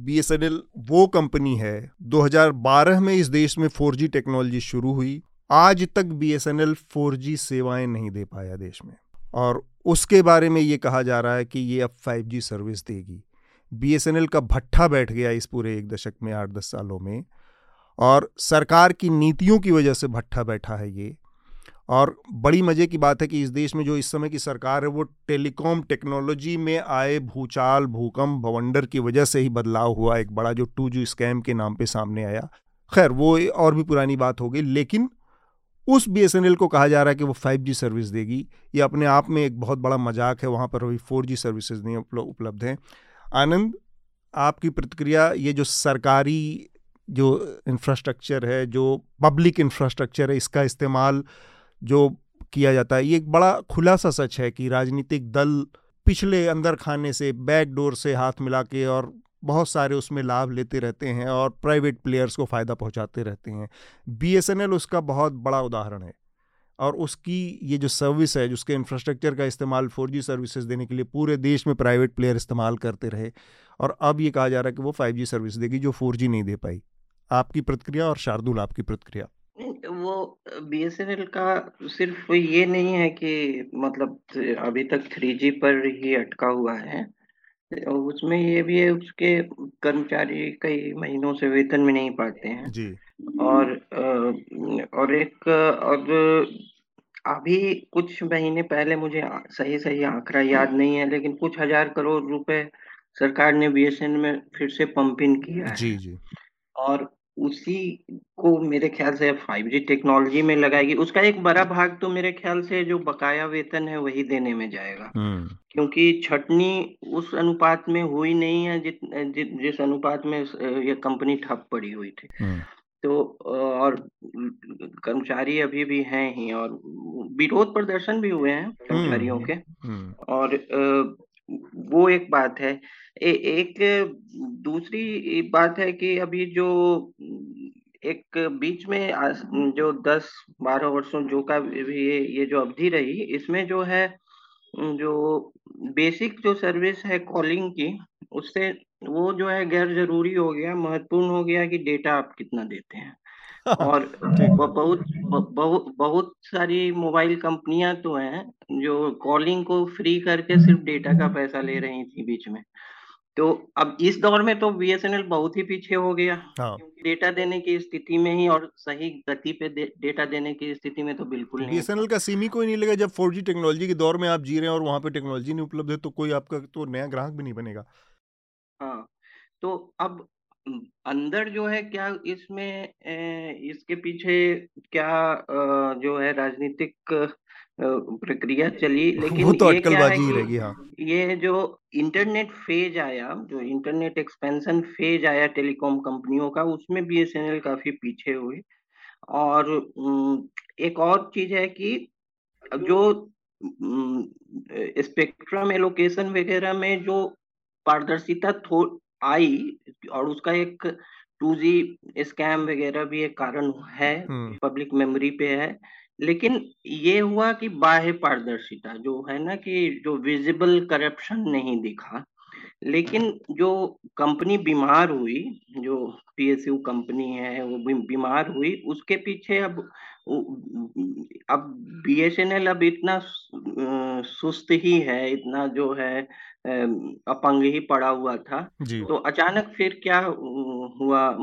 BSNL वो कंपनी है 2012 में इस देश में 4G टेक्नोलॉजी शुरू हुई। आज तक B S N L four सेवाएँ नहीं दे पाया देश में। और उसके बारे में ये कहा जा रहा है कि ये अब 5G सर्विस देगी। बी एस एन एल का भट्ठा बैठ गया इस पूरे एक दशक में, आठ दस सालों में। और सरकार की नीतियों की वजह से भट्ठा बैठा है ये। और बड़ी मज़े की बात है कि इस देश में जो इस समय की सरकार है, वो टेलीकॉम टेक्नोलॉजी में आए भूचाल, भूकंप, भवंडर की वजह से ही बदलाव हुआ एक बड़ा जो टू जी स्कैम के नाम पे सामने आया। खैर, वो और भी पुरानी बात हो गई, लेकिन उस बीएसएनएल को कहा जा रहा है कि वो 5G सर्विस देगी। ये अपने आप में एक बहुत बड़ा मज़ाक है, वहाँ पर अभी 4G सर्विसेज़ नहीं उपलब्ध हैं। आनंद, आपकी प्रतिक्रिया, ये जो सरकारी जो इंफ्रास्ट्रक्चर है, जो पब्लिक इंफ्रास्ट्रक्चर है, इसका इस्तेमाल जो किया जाता है, ये एक बड़ा खुला सा सच है कि राजनीतिक दल पिछले अंदर खाने से बैक डोर से हाथ मिला के और बहुत सारे उसमें लाभ लेते रहते हैं और प्राइवेट प्लेयर्स को फ़ायदा पहुंचाते रहते हैं। बीएसएनएल उसका बहुत बड़ा उदाहरण है और उसकी ये जो सर्विस है, जिसके इंफ्रास्ट्रक्चर का इस्तेमाल फोर सर्विसेज़ देने के लिए पूरे देश में प्राइवेट प्लेयर इस्तेमाल करते रहे और अब ये कहा जा रहा है कि वो फाइव सर्विस देगी जो फोर नहीं दे पाई। आपकी प्रतिक्रिया और शार्दुल, आपकी प्रतिक्रिया। वो बीएसएनएल का सिर्फ़ ये नहीं है कि मतलब अभी तक थ्री जी पर ही अटका हुआ है उसमें ये भी है उसके कर्मचारी कई महीनों से वेतन में नहीं पाते हैं। जी। और और एक और अभी कुछ महीने पहले मुझे सही सही आंकड़ा याद नहीं है लेकिन कुछ हज़ार करोड़ रुपए सरकार ने बीएसएनएल में फिर से पंप इन किया है। जी जी। और उसी को मेरे ख्याल से फाइव जी टेक्नोलॉजी में लगाएगी। उसका एक बड़ा भाग तो मेरे ख्याल से जो बकाया वेतन है वही देने में जाएगा। हम्म। क्योंकि छटनी उस अनुपात में हुई नहीं है जित, जित जिस अनुपात में ये कंपनी ठप पड़ी हुई थी। हम्म। तो और कर्मचारी अभी भी हैं ही और विरोध प्रदर्शन भी हुए हैं हम्म, कर्मचारियों के। और वो एक बात है। ए, एक दूसरी बात है कि अभी जो एक बीच में जो दस बारह वर्षों जो का ये ये जो अवधि रही इसमें जो है जो बेसिक जो सर्विस है कॉलिंग की उससे वो जो है गैर ज़रूरी हो गया महत्वपूर्ण हो गया कि डेटा आप कितना देते हैं। और बहुत बहुत बहुत सारी मोबाइल कंपनियाँ तो हैं जो कॉलिंग को फ्री करके सिर्फ़ डेटा का पैसा ले रही थी बीच में। तो अब इस दौर में तो बीएसएनएल बहुत ही पीछे हो गया। हाँ। डेटा देने की स्थिति में ही और सही गति पे दे, डेटा देने की स्थिति में तो बिल्कुल नहीं। बीएसएनएल का सीमी कोई नहीं लगा जब 4G टेक्नोलॉजी के दौर में आप जी रहे हैं और वहाँ पे टेक्नोलॉजी नहीं उपलब्ध है तो कोई आपका तो नया ग्राहक भी नहीं बनेगा। हाँ। तो अब अंदर जो है क्या इसमें इसके पीछे क्या जो है राजनीतिक प्रक्रिया चली? लेकिन वो तो ये अटकलबाजी रहेगी हाँ। ये जो इंटरनेट फ़ेज़ आया जो इंटरनेट एक्सपेंशन फ़ेज़ आया टेलीकॉम कंपनियों का उसमें बीएसएनएल काफ़ी पीछे हुई और एक और चीज़ है कि जो स्पेक्ट्रम एलोकेशन वगैरह में जो पारदर्शिता आई और उसका एक टू जी स्कैम वगैरह भी एक कारण है पब्लिक मेमोरी पे है। लेकिन ये हुआ कि बाह्य पारदर्शिता जो है ना कि जो विजिबल करप्शन नहीं दिखा लेकिन जो कंपनी बीमार हुई जो पीएसयू कंपनी है वो बीमार हुई उसके पीछे अब अब बीएसएनएल अब इतना सुस्त ही है इतना जो है अपंग ही पड़ा हुआ था। तो अचानक फिर क्या हुआ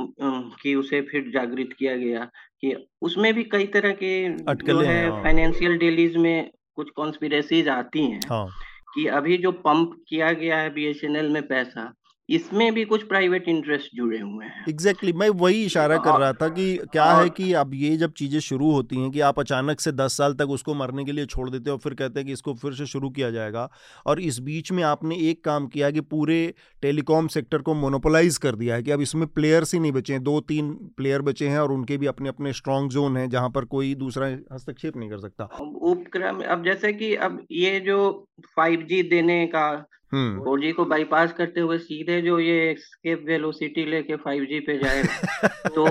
कि उसे फिर जागृत किया गया कि उसमें भी कई तरह के जो है फाइनेंशियल डेलीज में कुछ कॉन्स्पिरेसीज आती हैं हाँ। कि अभी जो पंप किया गया है बीएसएनएल में पैसा इसमें भी कुछ प्राइवेट इंटरेस्ट जुड़े हुए हैं। एग्जैक्टली exactly, मैं वही इशारा कर रहा था कि क्या है कि अब ये जब चीज़ें शुरू होती हैं कि आप अचानक से दस साल तक उसको मरने के लिए छोड़ देते हो फिर कहते हैं कि इसको फिर से शुरू किया जाएगा और इस बीच में आपने एक काम किया कि पूरे टेलीकॉम सेक्टर को मोनोपोलाइज कर दिया है कि अब इसमें प्लेयर्स ही नहीं बचे हैं। दो तीन प्लेयर बचे हैं और उनके भी अपने अपने स्ट्रॉन्ग जोन है जहाँ पर कोई दूसरा हस्तक्षेप नहीं कर सकता। उपक्रम अब जैसे कि अब ये जो फाइव देने का फोर जी को बाईपास करते हुए सीधे जो ये एस्केप वेलोसिटी लेके फाइव जी पे जाए *laughs* तो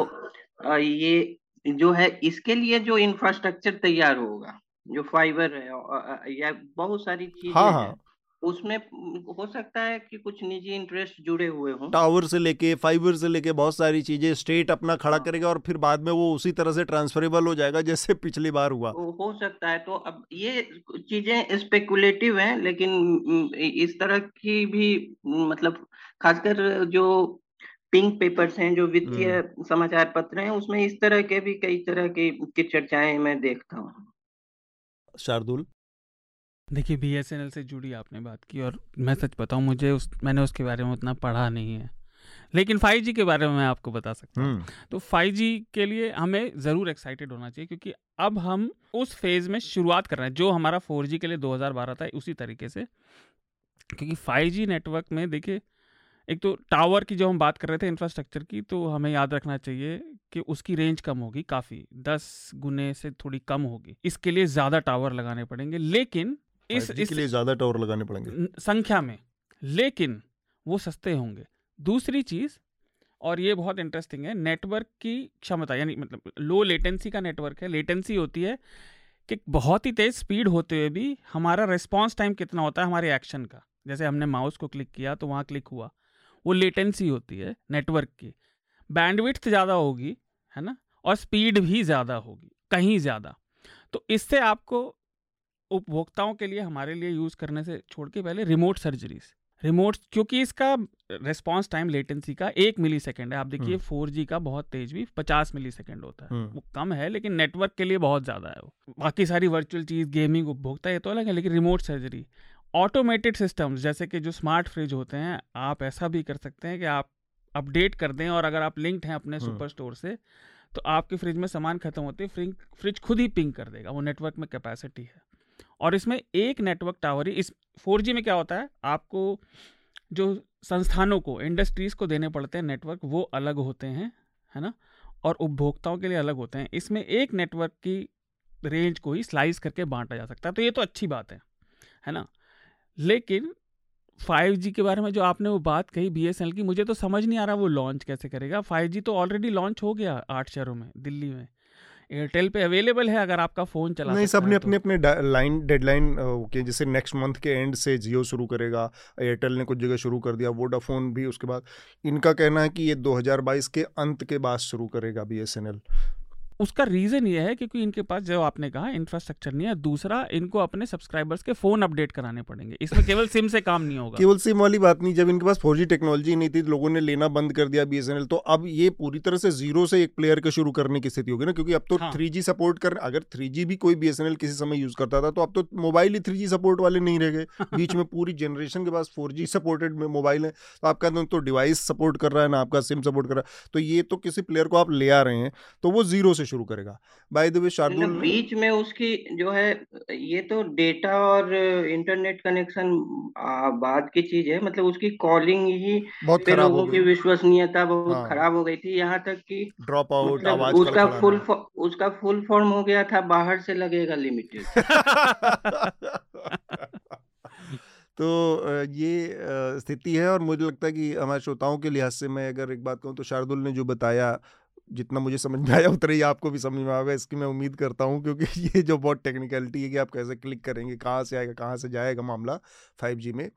ये जो है इसके लिए जो इंफ्रास्ट्रक्चर तैयार होगा जो फाइबर है या बहुत सारी चीज़ें हाँ, हाँ. उसमें हो सकता है कि कुछ निजी इंटरेस्ट जुड़े हुए हों टावर से लेके फाइबर से लेके बहुत सारी चीज़ें स्टेट अपना खड़ा हाँ। करेगा और फिर बाद में वो उसी तरह से ट्रांसफरेबल हो जाएगा जैसे पिछली बार हुआ हो सकता है तो अब ये चीज़ें स्पेकुलेटिव हैं लेकिन इस तरह की भी मतलब खासकर जो पिंक पेपर्स हैं जो वित्तीय हम्म। समाचार पत्र हैं उसमें इस तरह के भी कई तरह की, की चर्चाएँ मैं देखता हूँ शार्दुल देखिए बी एस एन एल से जुड़ी आपने बात की और मैं सच बताऊँ मुझे उस मैंने उसके बारे में उतना पढ़ा नहीं है। लेकिन 5G के बारे में मैं आपको बता सकता हूँ। हम्म। तो 5G के लिए हमें ज़रूर एक्साइटेड होना चाहिए क्योंकि अब हम उस फ़ेज़ में शुरुआत कर रहे हैं जो हमारा 4G के लिए 2012 था उसी तरीके से। क्योंकि 5G नेटवर्क में देखिए एक तो टावर की जो हम बात कर रहे थे इंफ्रास्ट्रक्चर की तो हमें याद रखना चाहिए कि उसकी रेंज कम होगी काफ़ी दस गुने से थोड़ी कम होगी। इसके लिए ज़्यादा टावर लगाने पड़ेंगे लेकिन इस इसके लिए ज़्यादा टावर लगाने पड़ेंगे। संख्या में। लेकिन वो सस्ते होंगे। दूसरी चीज़ और ये बहुत इंटरेस्टिंग है नेटवर्क की क्षमता यानी मतलब लो लेटेंसी का नेटवर्क है। लेटेंसी होती है कि बहुत ही तेज़ स्पीड होते हुए भी हमारा रिस्पॉन्स टाइम कितना होता है हमारे एक्शन का। जैसे हमने माउस को क्लिक किया तो वहाँ क्लिक हुआ। वो लेटेंसी होती है नेटवर्क की। बैंडविड्थ ज़्यादा होगी है ना? और स्पीड भी ज़्यादा होगी कहीं ज़्यादा। तो इससे आपको उपभोक्ताओं के लिए हमारे लिए यूज़ करने से छोड़ के पहले रिमोट सर्जरीज रिमोट क्योंकि इसका रिस्पॉन्स टाइम लेटेंसी का एक मिली सेकेंड है। आप देखिए फोर जी का बहुत तेज भी पचास मिली सेकेंड होता है। वो कम है लेकिन नेटवर्क के लिए बहुत ज़्यादा है वो। बाकी सारी वर्चुअल चीज़ गेमिंग उपभोक्ता ये तो अलग है लेकिन रिमोट सर्जरी ऑटोमेटेड सिस्टम्स जैसे कि जो स्मार्ट फ्रिज होते हैं आप ऐसा भी कर सकते हैं कि आप अपडेट कर दें और अगर आप लिंक्ड हैं अपने सुपर स्टोर से तो आपके फ्रिज में सामान खत्म होते फ्रिज फ्रिज खुद ही पिंग कर देगा। वो नेटवर्क में कैपेसिटी है। और इसमें एक नेटवर्क टावर ही इस फोर में क्या होता है? आपको जो संस्थानों को इंडस्ट्रीज़ को देने पड़ते हैं नेटवर्क वो अलग होते हैं, है ना? और उपभोक्ताओं के लिए अलग होते हैं। इसमें एक नेटवर्क की रेंज को ही स्लाइस करके बांटा जा सकता है। तो ये तो अच्छी बात है है ना? लेकिन 5G के बारे में जो आपने वो बात कही बी की, मुझे तो समझ नहीं आ रहा वो लॉन्च कैसे करेगा। 5G तो ऑलरेडी लॉन्च हो गया आठ शहरों में, दिल्ली में। एयरटेल पे अवेलेबल है अगर आपका फ़ोन चला नहीं सबने अपने अपने लाइन डेडलाइन के जैसे नेक्स्ट मंथ के एंड से जियो शुरू करेगा एयरटेल ने कुछ जगह शुरू कर दिया वोडाफोन भी उसके बाद इनका कहना है कि ये 2022 के अंत के बाद शुरू करेगा BSNL उसका रीज़न ये है क्योंकि इनके पास जो आपने कहा इंफ्रास्ट्रक्चर नहीं है दूसरा इनको अपने सब्सक्राइबर्स के फ़ोन अपडेट कराने पड़ेंगे। इसमें *laughs* केवल सिम से काम नहीं होगा। केवल सिम वाली बात नहीं जब इनके पास फोर टेक्नोलॉजी नहीं थी लोगों ने लेना बंद कर दिया BSNL तो अब ये पूरी तरह से ज़ीरो से एक प्लेयर के शुरू करने की स्थिति होगी ना क्योंकि अब तो थ्री हाँ। सपोर्ट कर अगर थ्री भी कोई BSNL किसी समय यूज़ करता था तो अब तो मोबाइल ही थ्री सपोर्ट वाले नहीं रह गए। *laughs* बीच में पूरी जनरेशन के पास फोर सपोर्टेड मोबाइल है तो आपका तो डिवाइस सपोर्ट कर रहा है ना आपका सिम सपोर्ट कर रहा है। तो ये तो किसी प्लेयर को आप ले आ रहे हैं तो वो ज़ीरो से शुरू करेगा। बाय द वे शार्दुल बीच में उसकी जो है ये तो डेटा और इंटरनेट कनेक्शन बाद की चीज़ है। मतलब उसकी कॉलिंग ही बहुत खराब लोगों की विश्वसनीयता बहुत हाँ। खराब हो गई थी। यहाँ तक कि ड्रॉप आउट मतलब आवाज़ उसका फुल उसका फुल फॉर्म हो गया था बाहर से लगेगा लिमिटेड *laughs* तो ये स्थिति है और मुझे लगता है कि हमारे श्रोताओं के लिहाज से मैं अगर एक बात कहूँ तो शार्दुल ने जो बताया जितना मुझे समझ में आया, उतना ही आपको भी समझ में आएगा। इसकी मैं उम्मीद करता हूँ, क्योंकि *laughs* ये जो बहुत टेक्निकलिटी है कि आप कैसे क्लिक करेंगे, कहाँ से आएगा, कहाँ से जाएगा मामला फाइव में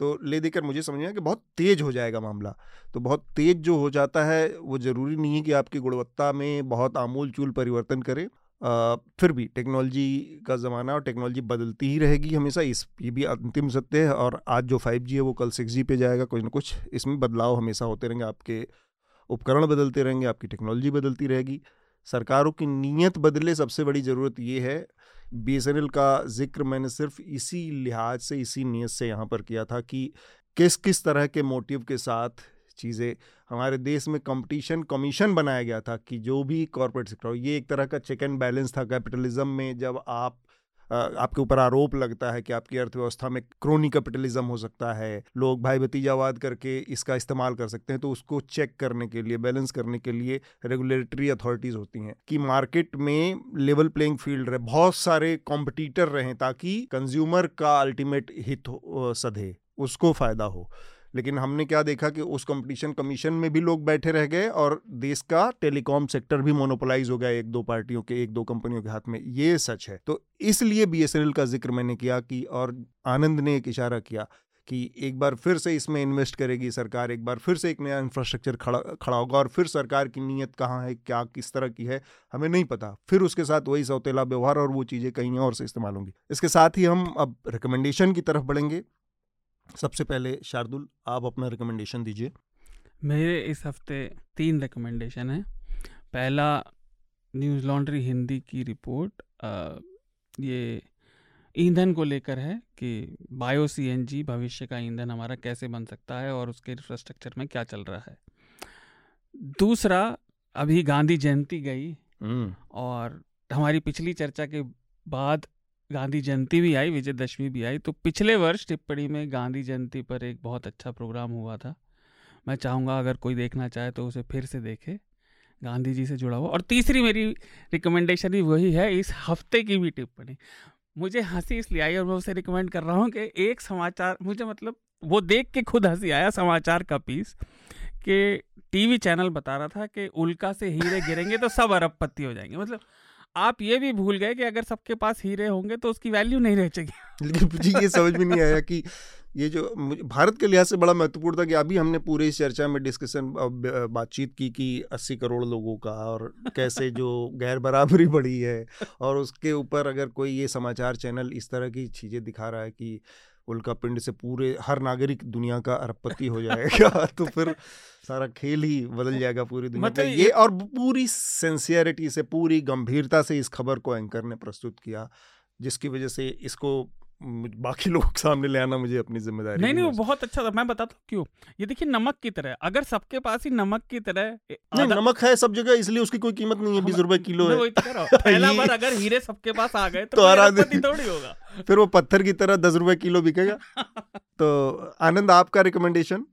तो ले देकर मुझे समझ में आया कि बहुत तेज़ हो जाएगा मामला। तो बहुत तेज़ जो हो जाता है, वो ज़रूरी नहीं है कि आपकी गुणवत्ता में बहुत आमूल चूल परिवर्तन करे। फिर भी टेक्नोलॉजी का ज़माना और टेक्नोलॉजी बदलती ही रहेगी हमेशा। इस, ये भी अंतिम सत्य है और आज जो फाइव जी है, वो कल सिक्स जी पे जाएगा। कुछ ना कुछ इसमें बदलाव हमेशा होते रहेंगे आपके उपकरण बदलते रहेंगे, आपकी टेक्नोलॉजी बदलती रहेगी। सरकारों की नीयत बदले सबसे बड़ी ज़रूरत ये है। बीएसएनएल का ज़िक्र मैंने सिर्फ़ इसी लिहाज से, इसी नीयत से यहाँ पर किया था कि किस किस तरह के मोटिव के साथ चीज़ें हमारे देश में कंपटीशन, कमीशन बनाया गया था कि जो भी कॉरपोरेट सेक्टर, ये एक तरह का चेक एंड बैलेंस था कैपिटलिज्म में, जब आप आपके ऊपर आरोप लगता है कि आपकी अर्थव्यवस्था में क्रोनी कैपिटलिज्म हो सकता है। लोग भाई भतीजावाद करके इसका इस्तेमाल कर सकते हैं तो उसको चेक करने के लिए, बैलेंस करने के लिए रेगुलेटरी अथॉरिटीज़ होती हैं कि मार्केट में लेवल प्लेइंग फ़ील्ड रहे, बहुत सारे कॉम्पिटिटर रहें ताकि कंज्यूमर का अल्टीमेट हित सधे, उसको फ़ायदा हो। लेकिन हमने क्या देखा कि उस कंपटीशन कमीशन में भी लोग बैठे रह गए और देश का टेलीकॉम सेक्टर भी मोनोपोलाइज हो गया एक दो पार्टियों के, एक दो कंपनियों के हाथ में। ये सच है। तो इसलिए बी का ज़िक्र मैंने किया कि, और आनंद ने एक इशारा किया कि एक बार फिर से इसमें इन्वेस्ट करेगी सरकार, एक बार फिर से एक नया इंफ्रास्ट्रक्चर खड़ा खड़ा होगा और फिर सरकार की नीयत कहाँ है, क्या, किस तरह की है, हमें नहीं पता। फिर उसके साथ वही सौतेला व्यवहार और वो चीज़ें कहीं और से इस्तेमाल होंगी। इसके साथ ही हम अब रिकमेंडेशन की तरफ़ बढ़ेंगे। सबसे पहले शार्दुल आप अपना रिकमेंडेशन दीजिए। मेरे इस हफ़्ते तीन रिकमेंडेशन हैं। पहला न्यूज़ लॉन्ड्री हिंदी की रिपोर्ट। आ, ये ईंधन को लेकर है कि बायो सीएनजी भविष्य का ईंधन हमारा कैसे बन सकता है और उसके इंफ्रास्ट्रक्चर में क्या चल रहा है। दूसरा अभी गांधी जयंती गई हम्म। और हमारी पिछली चर्चा के बाद गांधी जयंती भी आई, विजयदशमी भी आई। तो पिछले वर्ष टिप्पणी में गांधी जयंती पर एक बहुत अच्छा प्रोग्राम हुआ था। मैं चाहूँगा अगर कोई देखना चाहे तो उसे फिर से देखे। गांधी जी से जुड़ा हुआ। और तीसरी मेरी रिकमेंडेशन भी वही है, इस हफ़्ते की भी टिप्पणी। मुझे हँसी इसलिए आई और मैं उसे रिकमेंड कर रहा हूँ कि एक समाचार, मुझे मतलब वो देख के खुद हँसी आया समाचार का पीस कि टीवी चैनल बता रहा था कि उल्का से हीरे गिरेंगे तो सब अरबपति हो जाएँगे। मतलब आप ये भी भूल गए कि अगर सबके पास हीरे होंगे तो उसकी वैल्यू नहीं रह जाएगी। *laughs* लेकिन मुझे ये समझ में नहीं आया कि ये जो भारत के लिहाज से बड़ा महत्वपूर्ण था कि अभी हमने पूरे इस चर्चा में डिस्कशन बातचीत की कि 80 करोड़ लोगों का और कैसे जो गैर बराबरी बढ़ी है और उसके ऊपर अगर कोई ये समाचार चैनल इस तरह की चीज़ें दिखा रहा है कि उल्का पिंड से पूरे हर नागरिक दुनिया का अरबपति हो *laughs* जाएगा तो फिर सारा खेल ही बदल जाएगा पूरी दुनिया मतलब ये और पूरी सेंसियरिटी से पूरी गंभीरता से इस खबर को एंकर ने प्रस्तुत किया जिसकी वजह से इसको बाकी लोगों के सामने ले आना मुझे अपनी ज़िम्मेदारी नहीं नहीं वो बहुत अच्छा था। मैं बताता हूँ क्यों? ये देखिए नमक की तरह अगर सबके पास ही नमक की तरह नहीं नमक है सब जगह इसलिए उसकी कोई कीमत नहीं है बीस रुपए किलो है। तो *laughs* पहला बार अगर हीरे सबके पास आ गए तो, तो थोड़ी होगा। *laughs* फिर वो पत्थर की तरह दस रुपए किलो बिकेगा। *laughs* तो आनंद आपका रिकमेंडेशन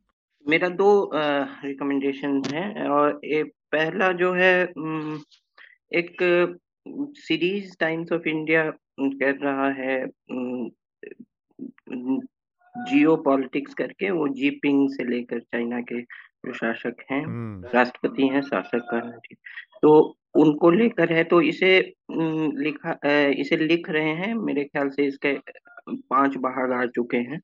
मेरा दो रिकमेंडेशन है और पहला जो है एक सीरीज़ टाइम्स ऑफ़ इंडिया कर रहा है जियो पॉलिटिक्स करके वो जीपिंग से लेकर चाइना के जो शासक हैं हम्म। राष्ट्रपति हैं शासक का तो उनको लेकर है तो इसे लिखा इसे लिख रहे हैं मेरे ख्याल से इसके पाँच भाग आ चुके हैं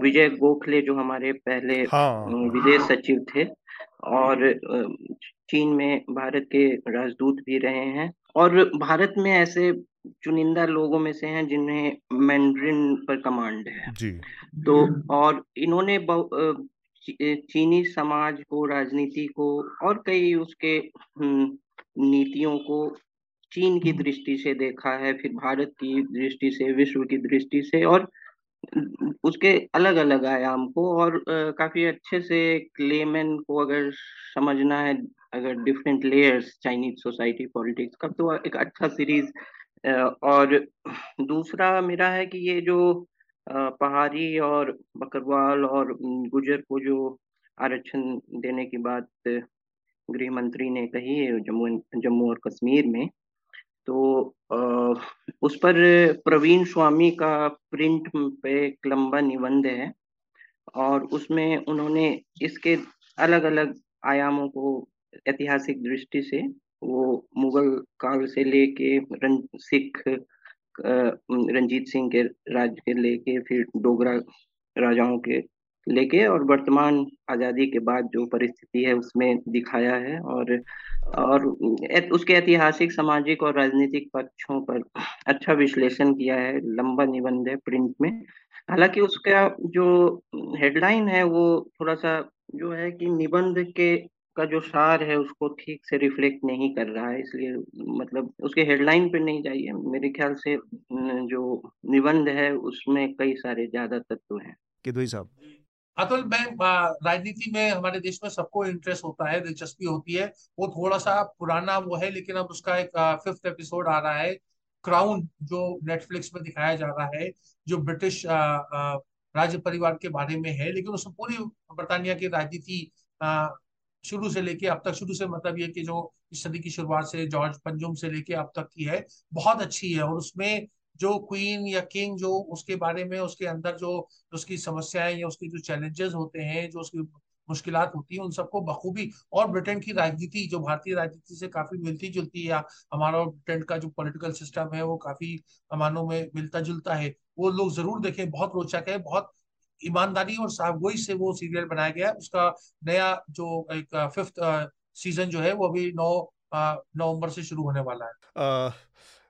विजय गोखले जो हमारे पहले हाँ। विदेश सचिव थे और चीन में भारत के राजदूत भी रहे हैं। और भारत में ऐसे चुनिंदा लोगों में से हैं जिन्हें मैंड्रिन पर कमांड है। जी। तो और इन्होंने चीनी समाज को राजनीति को और कई उसके हम्म, नीतियों को चीन की दृष्टि से देखा है फिर भारत की दृष्टि से विश्व की दृष्टि से और उसके अलग अलग आयाम को और काफ़ी अच्छे से क्लेमन को अगर समझना है, अगर different layers Chinese society politics का तो एक अच्छा सीरीज़ और दूसरा मेरा है कि ये जो पहाड़ी और बकरवाल और गुजर को जो आरक्षण देने की बात गृह मंत्री ने कही है जम्मू जम्मू और कश्मीर में तो उस पर प्रवीण स्वामी का प्रिंट पे एक लंबा निबंध है और उसमें उन्होंने इसके अलग अलग आयामों को ऐतिहासिक दृष्टि से वो मुगल काल से लेके सिख रंजीत सिंह के राज के लेके फिर डोगरा राजाओं के लेके और वर्तमान आज़ादी के बाद जो परिस्थिति है उसमें दिखाया है और और उसके ऐतिहासिक, सामाजिक और राजनीतिक पक्षों पर अच्छा विश्लेषण किया है, लंबा निबंध है प्रिंट में। हालाँकि उसका जो हेडलाइन है वो थोड़ा सा जो है कि निबंध के, का जो सार है उसको ठीक से रिफ्लेक्ट नहीं कर रहा है, इसलिए मतलब उसके हेडलाइन पे नहीं जाइए। मेरे ख्याल से जो निबंध है उसमें कई सारे ज़्यादा तत्व हैं। किदोई साहब? अतुल, मैं राजनीति में हमारे देश में सबको इंटरेस्ट होता है, दिलचस्पी होती है। वो थोड़ा सा पुराना वो है, लेकिन अब उसका एक फिफ्थ एपिसोड आ रहा है। क्राउन जो नेटफ्लिक्स में दिखाया जा रहा है, जो ब्रिटिश राज्य परिवार के बारे में है, लेकिन उसमें पूरी बर्तानिया की राजनीति शुरू से लेके अब तक, शुरू से मतलब ये कि जो इस सदी की शुरुआत से, जॉर्ज पंजुम से लेके अब तक की है, बहुत अच्छी है। और उसमें जो क्वीन या किंग जो उसके बारे में उसके अंदर जो उसकी समस्याएँ या उसके जो चैलेंजेस होते हैं जो उसकी मुश्किल होती है उन सबको बखूबी और ब्रिटेन की राजनीति जो भारतीय राजनीति से काफ़ी मिलती जुलती है हमारा ब्रिटेन का जो पॉलिटिकल सिस्टम है वो काफ़ी मानों में मिलता जुलता है वो लोग ज़रूर देखें। बहुत रोचक है बहुत ईमानदारी और साफगोई से वो सीरियल बनाया गया है। उसका नया जो एक फिफ्थ सीज़न जो है वो अभी नौ नवंबर से शुरू होने वाला है। आ,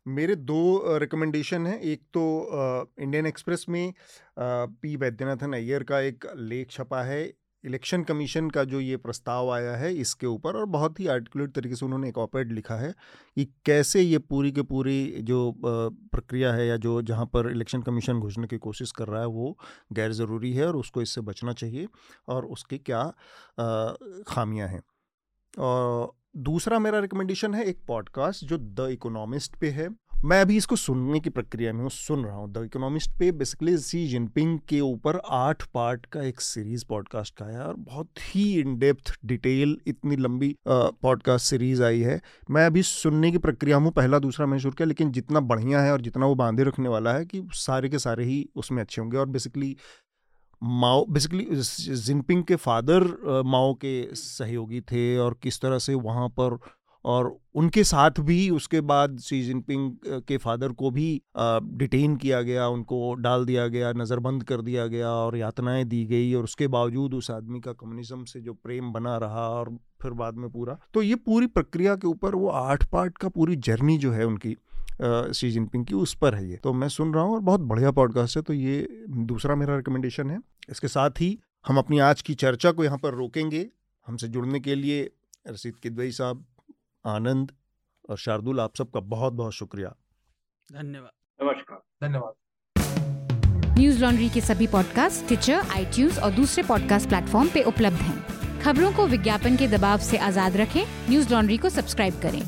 मेरे दो रिकमेंडेशन हैं। एक तो इंडियन एक्सप्रेस में पी वैद्यनाथन अय्यर का एक लेख छपा है। इलेक्शन कमीशन का जो ये प्रस्ताव आया है, इसके ऊपर और बहुत ही आर्टिकुलेट तरीके से उन्होंने एक ऑपेड लिखा है कि कैसे ये पूरी के पूरी जो प्रक्रिया है या जो जहाँ पर इलेक्शन कमीशन घुसने की कोशिश कर रहा है, वो गैर ज़रूरी है और उसको इससे बचना चाहिए और उसकी क्या खामियाँ हैं। और दूसरा मेरा रिकमेंडेशन है एक पॉडकास्ट जो द इकोनॉमिस्ट पे है। मैं अभी इसको सुनने की प्रक्रिया में हूँ, सुन रहा हूँ। द इकोनॉमिस्ट पे बेसिकली सी जिनपिंग के ऊपर आठ पार्ट का एक सीरीज़ पॉडकास्ट का है और बहुत ही इन डेप्थ डिटेल इतनी लंबी पॉडकास्ट सीरीज़ आई है। मैं अभी सुनने की प्रक्रिया हूँ, पहला दूसरा मैंने शुरू किया, लेकिन जितना बढ़िया है और जितना वो बांधे रखने वाला है कि सारे के सारे ही उसमें अच्छे होंगे। और बेसिकली माओ बेसिकली जिनपिंग के फादर माओ के सहयोगी थे और किस तरह से वहाँ पर और उनके साथ भी उसके बाद शी जिनपिंग के फादर को भी डिटेन किया गया, उनको डाल दिया गया, नज़रबंद कर दिया गया और यातनाएँ दी गई और उसके बावजूद उस आदमी का कम्युनिज्म से जो प्रेम बना रहा और फिर बाद में पूरा। तो ये पूरी प्रक्रिया के ऊपर वो आठ पार्ट का पूरी जर्नी जो है उनकी। शी जिनपिंग की उस पर है ये। तो मैं सुन रहा हूँ और बहुत बढ़िया पॉडकास्ट है तो ये दूसरा मेरा रिकमेंडेशन है। इसके साथ ही हम अपनी आज की चर्चा को यहाँ पर रोकेंगे हमसे जुड़ने के लिए। रसीद किदवई साहब आनंद और शार्दुल आप सबका बहुत बहुत शुक्रिया। धन्यवाद। नमस्कार। धन्यवाद। न्यूज़ लॉन्ड्री के सभी पॉडकास्ट ट्विटर आई और दूसरे पॉडकास्ट प्लेटफॉर्म पे उपलब्ध हैं। खबरों को विज्ञापन के दबाव से आज़ाद रखें। न्यूज़ लॉन्ड्री को सब्सक्राइब करें।